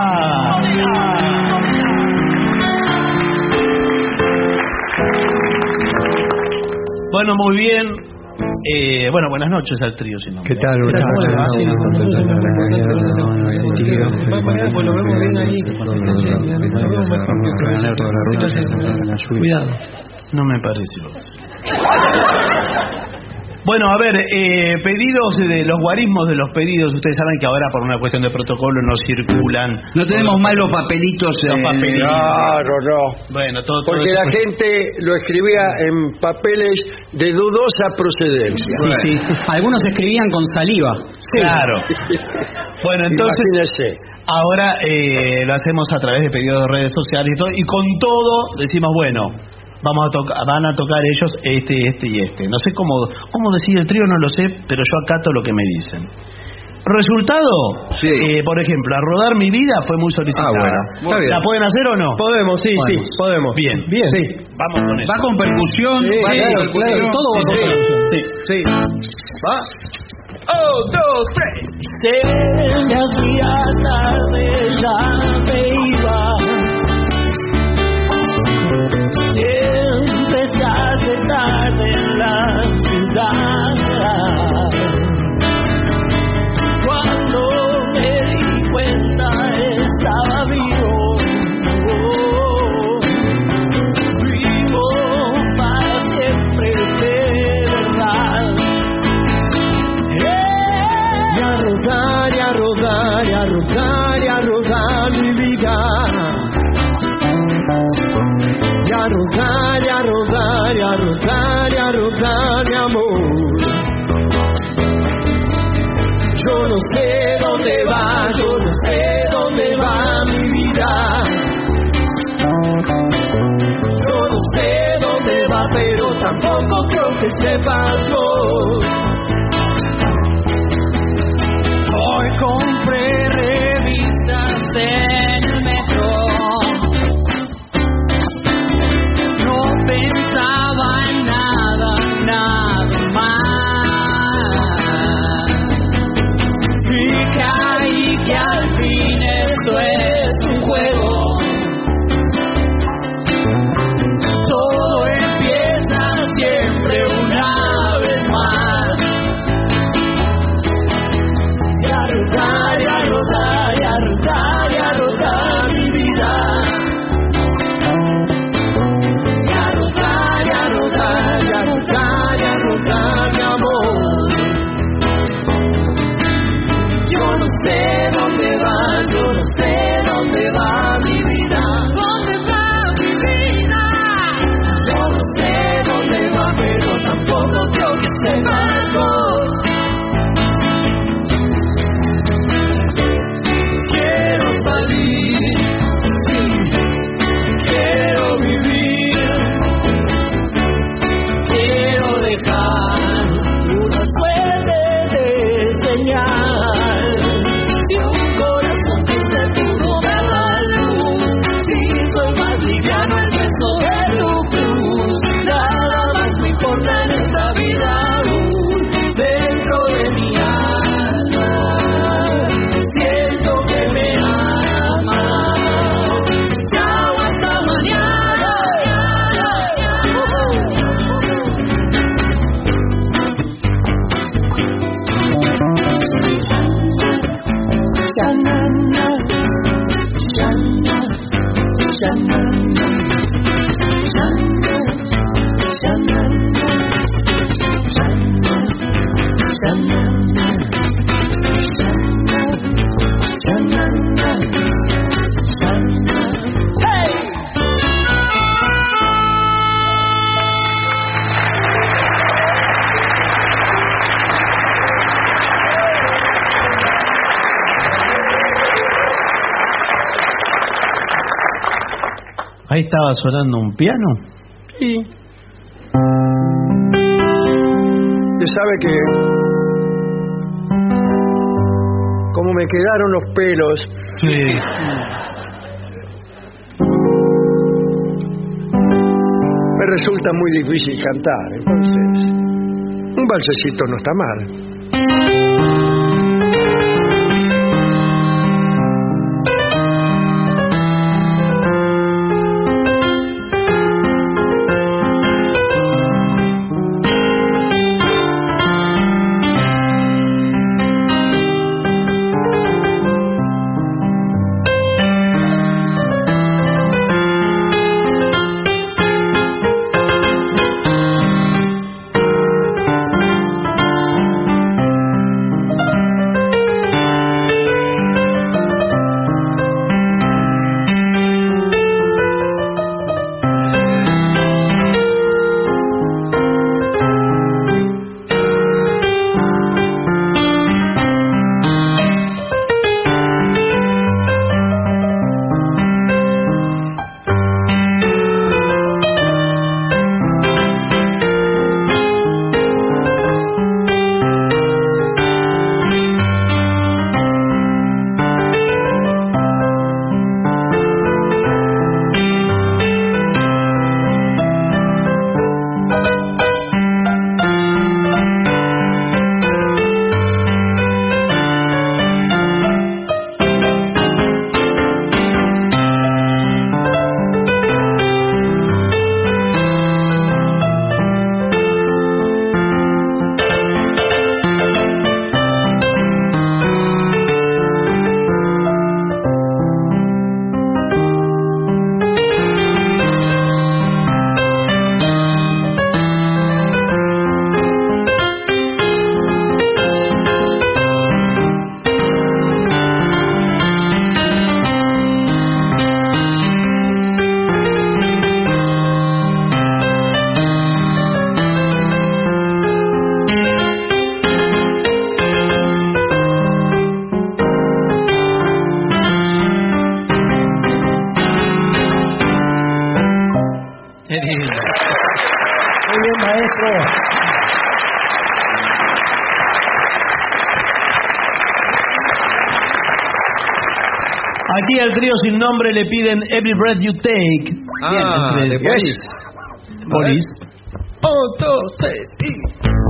Bueno, muy bien. Eh, bueno, buenas noches al trío. Si no ¿Qué tal? Buenas Cuidado. No me parece. Bueno, a ver, eh, pedidos de los guarismos de los pedidos. Ustedes saben que ahora por una cuestión de protocolo no circulan. No tenemos más los papelitos. Los eh, papelitos. Claro, no. Bueno, todo, todo Porque la gente lo escribía en papeles de dudosa procedencia. Sí, sí. Algunos escribían con saliva. Claro. Bueno, entonces Imagínese. ahora eh, lo hacemos a través de pedidos de redes sociales y todo, y con todo decimos, bueno, vamos a tocar, van a tocar ellos este, este y este. No sé cómo, cómo decide el trío, no lo sé, pero yo acato lo que me dicen. Resultado, Sí. eh, por ejemplo, a rodar mi vida fue muy solicitada. Ah, bueno. Está bien. ¿La pueden hacer o no? Podemos, sí, Podemos. sí, podemos. Bien. Bien. Sí. Vamos con eso. Va con percusión. Sí, va claro, claro, todo va con Sí, percusión. sí. Sí. ¿Va? Oh, dos, tres. Se me hacía tarde, ya me iba. Ciudad. Cuando me di cuenta estaba vivo. Vivo para siempre de. Y a rodar, y a rodar, y rodar, mi vida. Y a rodar, y rodar, Yo no sé dónde va, yo no sé dónde va mi vida. Yo no sé dónde va, pero tampoco creo que sepas vos. Estaba sonando un piano. Sí. Usted sabe que como me quedaron los pelos, Sí. me resulta muy difícil cantar. Entonces, un balsecito no está mal. Aquí al trío sin nombre le piden Every Breath You Take. Ah, Bien, de Police. Police. Un, dos, tres, y...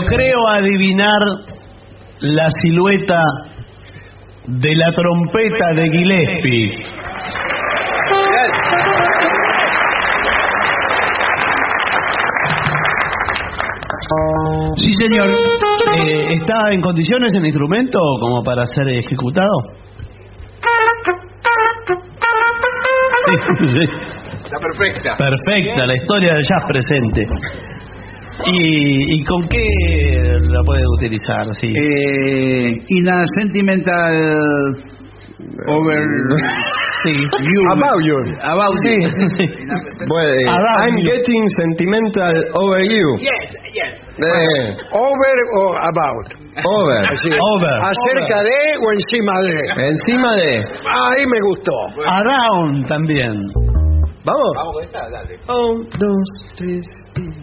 Bueno, creo adivinar la silueta de la trompeta de Gillespie. Sí, señor. Eh, ¿Está en condiciones el instrumento como para ser ejecutado? Sí, sí. Está perfecta. Perfecta, la historia del jazz presente. ¿Y, y con qué la puede utilizar? Sí. Eh, in a sentimental over sí. About you. about Sí. you. Bueno, About I'm you. getting sentimental over you. Yes, yes. Eh, over o about. Over. Over. Acerca de o encima de. Encima de. Ahí me gustó. Around también. Vamos. Vamos con esta, dale. Un, dos, tres. Volvemos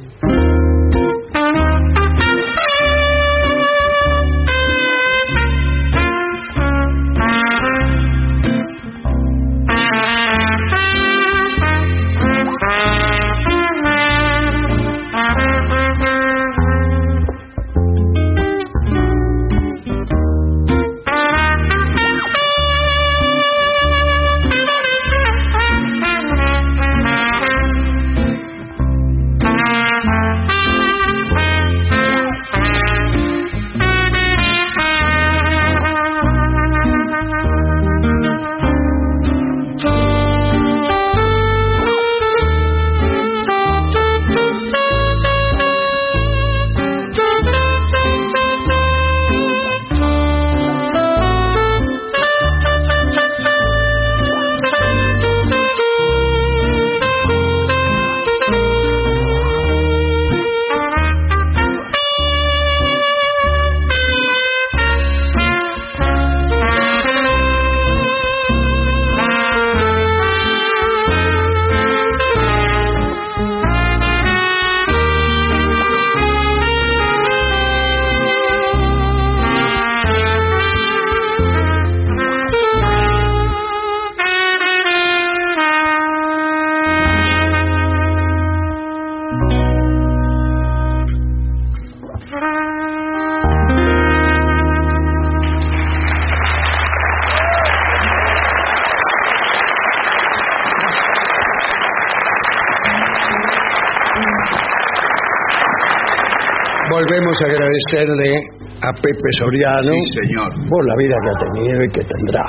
agradecerle a Pepe Soriano Sí, señor. por la vida que ha tenido y que tendrá.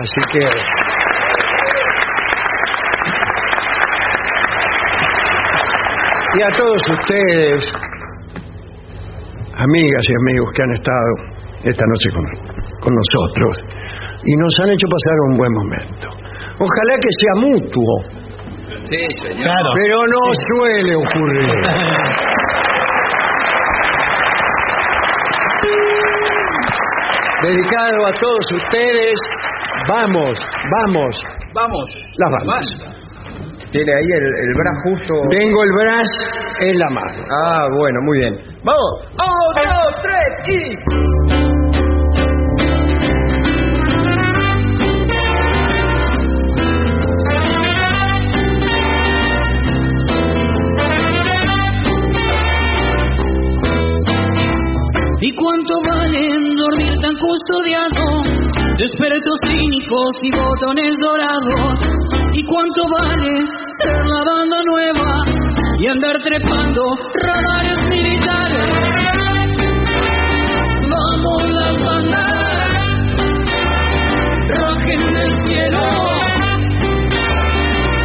Así que y a todos ustedes, amigas y amigos que han estado esta noche con, con nosotros y nos han hecho pasar un buen momento. Ojalá que sea mutuo, Sí, señor. Claro. pero no suele ocurrir. Dedicado a todos ustedes, vamos, vamos, Vamos. las vamos. Tiene ahí el, el bra justo. Tengo el brazo en la mano. Ah, bueno, muy bien. Vamos. Un, dos, tres y. ¿Y cuánto valen dormir tan custodiado? Despertos cínicos y botones dorados. ¿Y cuánto vale ser la banda nueva y andar trepando radares militares? Vamos las bandas, rajen del cielo.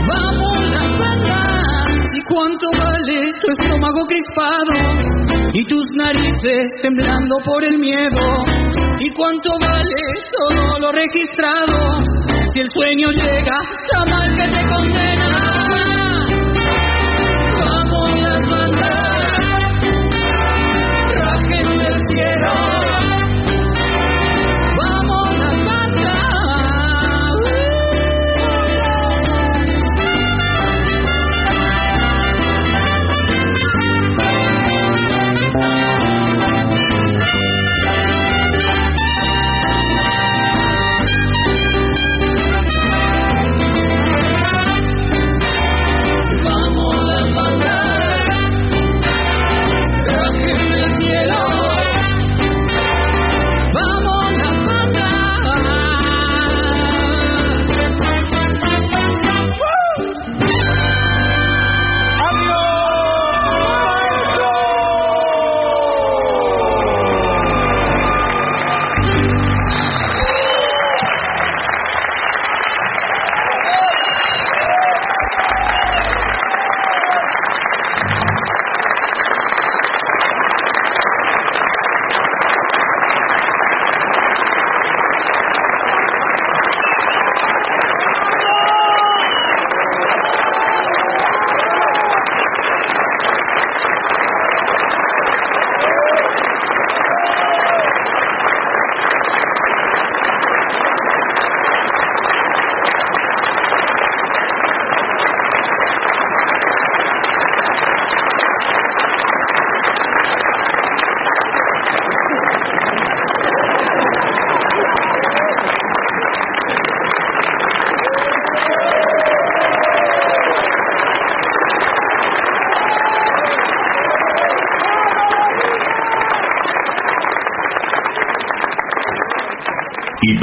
Vamos las bandas. ¿Y cuánto vale tu estómago crispado? y tus narices temblando por el miedo. ¿Y cuánto vale todo lo registrado? Si el sueño llega, mal que te condena.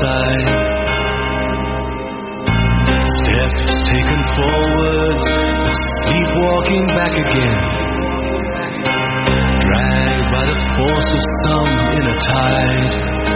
side. Steps taken forward, sleepwalking back again. Dragged by the force of some inner tide.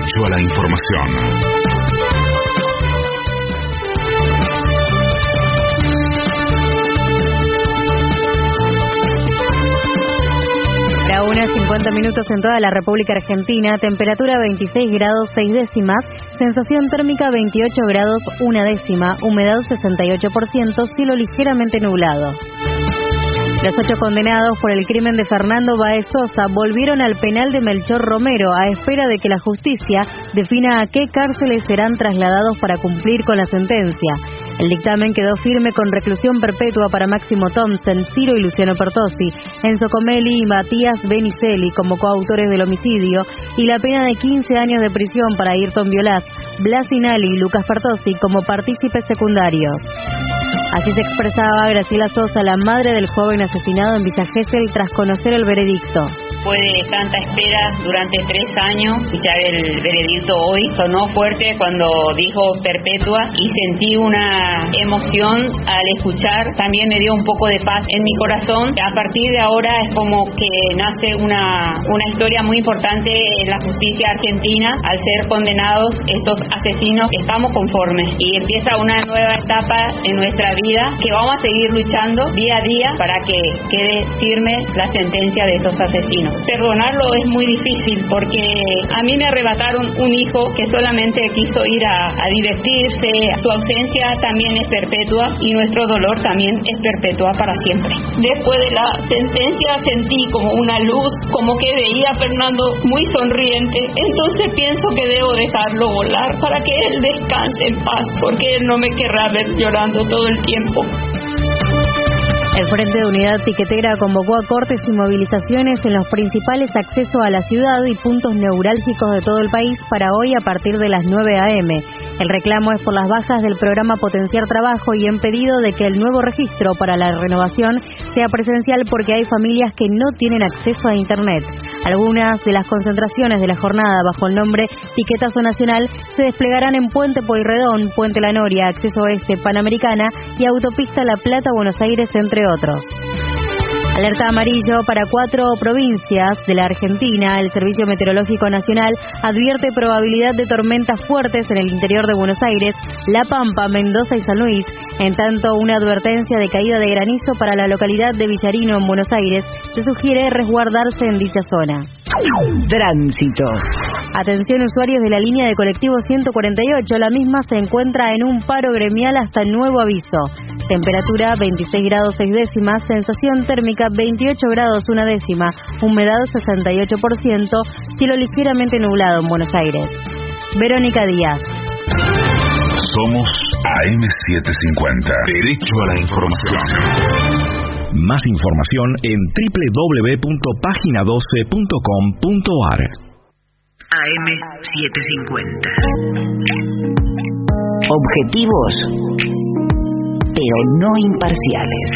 A la información. La una 50 minutos en toda la República Argentina, temperatura 26 grados 6 décimas, sensación térmica 28 grados 1 décima, humedad 68%, cielo ligeramente nublado. Los ocho condenados por el crimen de Fernando Baez Sosa volvieron al penal de Melchor Romero a espera de que la justicia defina a qué cárceles serán trasladados para cumplir con la sentencia. El dictamen quedó firme con reclusión perpetua para Máximo Thompson, Ciro y Luciano Pertosi, Enzo Comelli y Matías Benicelli como coautores del homicidio y la pena de 15 años de prisión para Ayrton Violás, Blas Inali y Lucas Pertosi como partícipes secundarios. Así se expresaba Graciela Sosa, la madre del joven asesinado en Villa Gesell, tras conocer el veredicto. Después de tanta espera durante tres años, escuchar el veredicto hoy sonó fuerte cuando dijo perpetua y sentí una emoción al escuchar. También me dio un poco de paz en mi corazón. A partir de ahora es como que nace una, una historia muy importante en la justicia argentina. Al ser condenados estos asesinos, estamos conformes y empieza una nueva etapa en nuestra vida que vamos a seguir luchando día a día para que quede firme la sentencia de estos asesinos. Perdonarlo es muy difícil porque a mí me arrebataron un hijo que solamente quiso ir a, divertirse. Su ausencia también es perpetua y nuestro dolor también es perpetua para siempre. Después de la sentencia sentí como una luz, como que veía a Fernando muy sonriente. Entonces pienso que debo dejarlo volar para que él descanse en paz porque él no me querrá ver llorando todo el tiempo. El Frente de Unidad Piquetera convocó a cortes y movilizaciones en los principales accesos a la ciudad y puntos neurálgicos de todo el país para hoy a partir de las 9 a.m. El reclamo es por las bajas del programa Potenciar Trabajo y en pedido de que el nuevo registro para la renovación sea presencial porque hay familias que no tienen acceso a Internet. Algunas de las concentraciones de la jornada bajo el nombre Piquetazo Nacional se desplegarán en Puente Pueyrredón, Puente La Noria, Acceso Oeste, Panamericana y Autopista La Plata, Buenos Aires, entre otros. Alerta amarillo para cuatro provincias de la Argentina. El Servicio Meteorológico Nacional advierte probabilidad de tormentas fuertes en el interior de Buenos Aires, La Pampa, Mendoza y San Luis. En tanto, una advertencia de caída de granizo para la localidad de Villarino en Buenos Aires. Se sugiere resguardarse en dicha zona. Tránsito. Atención usuarios de la línea de colectivo 148, la misma se encuentra en un paro gremial hasta nuevo aviso. Temperatura 26 grados 6 décimas, sensación térmica 28 grados 1 décima, humedad 68%, cielo ligeramente nublado en Buenos Aires. Verónica Díaz. Somos AM750. Derecho a la información. Más información en www.pagina12.com.ar. AM750. Objetivos, pero no imparciales.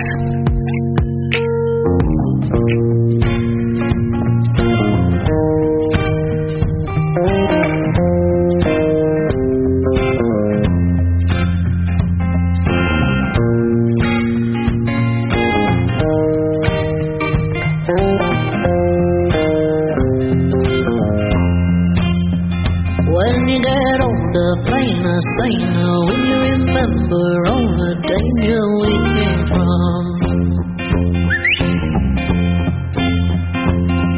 Danger we came from.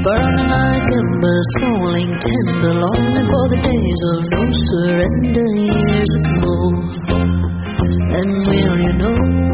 Burning like embers, the days of no surrender years ago. And will you know?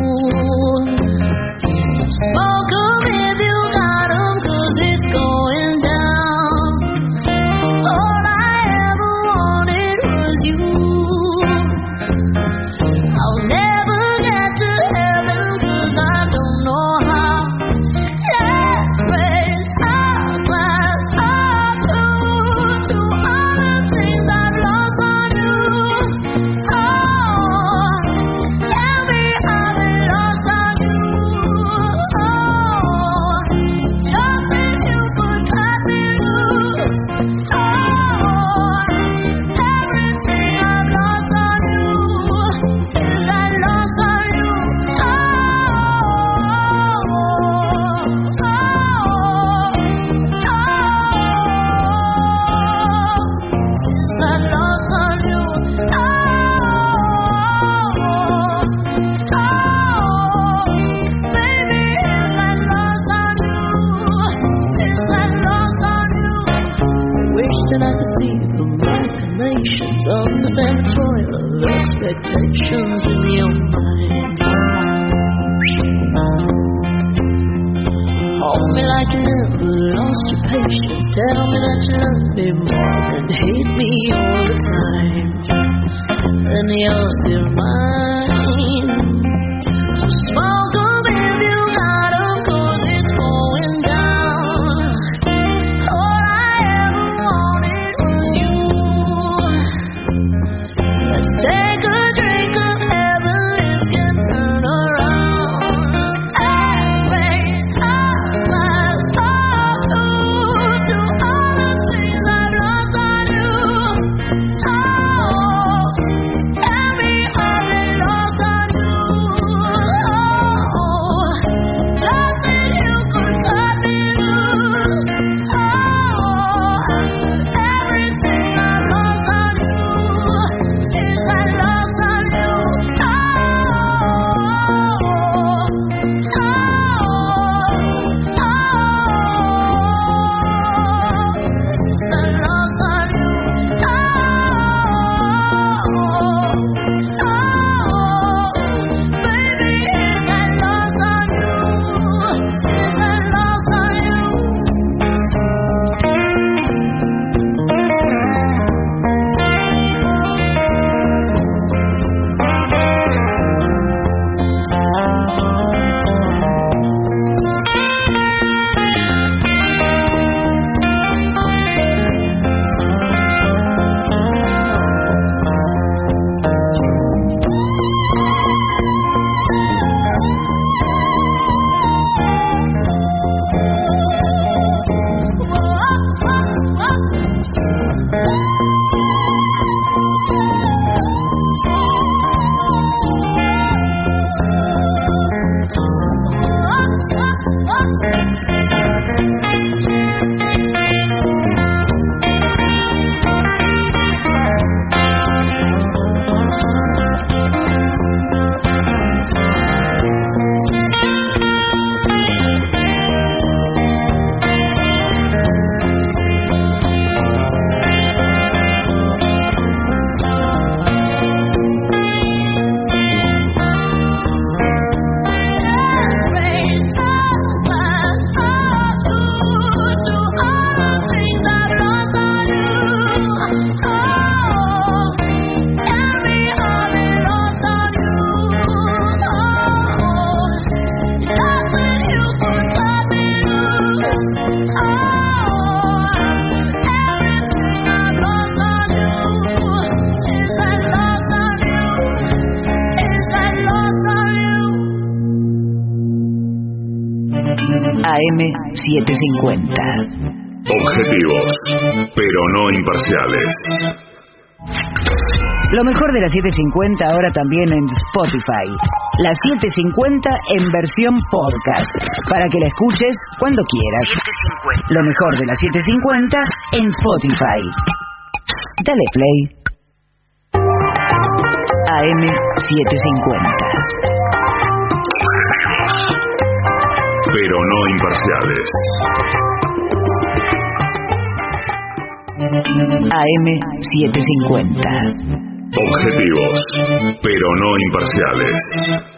las 7.50 ahora también en Spotify. Las 7.50 en versión podcast, para que la escuches cuando quieras. Lo mejor de las 7.50 en Spotify. Dale play. AM 750. Pero no imparciales. AM 750. Objetivos, pero no imparciales.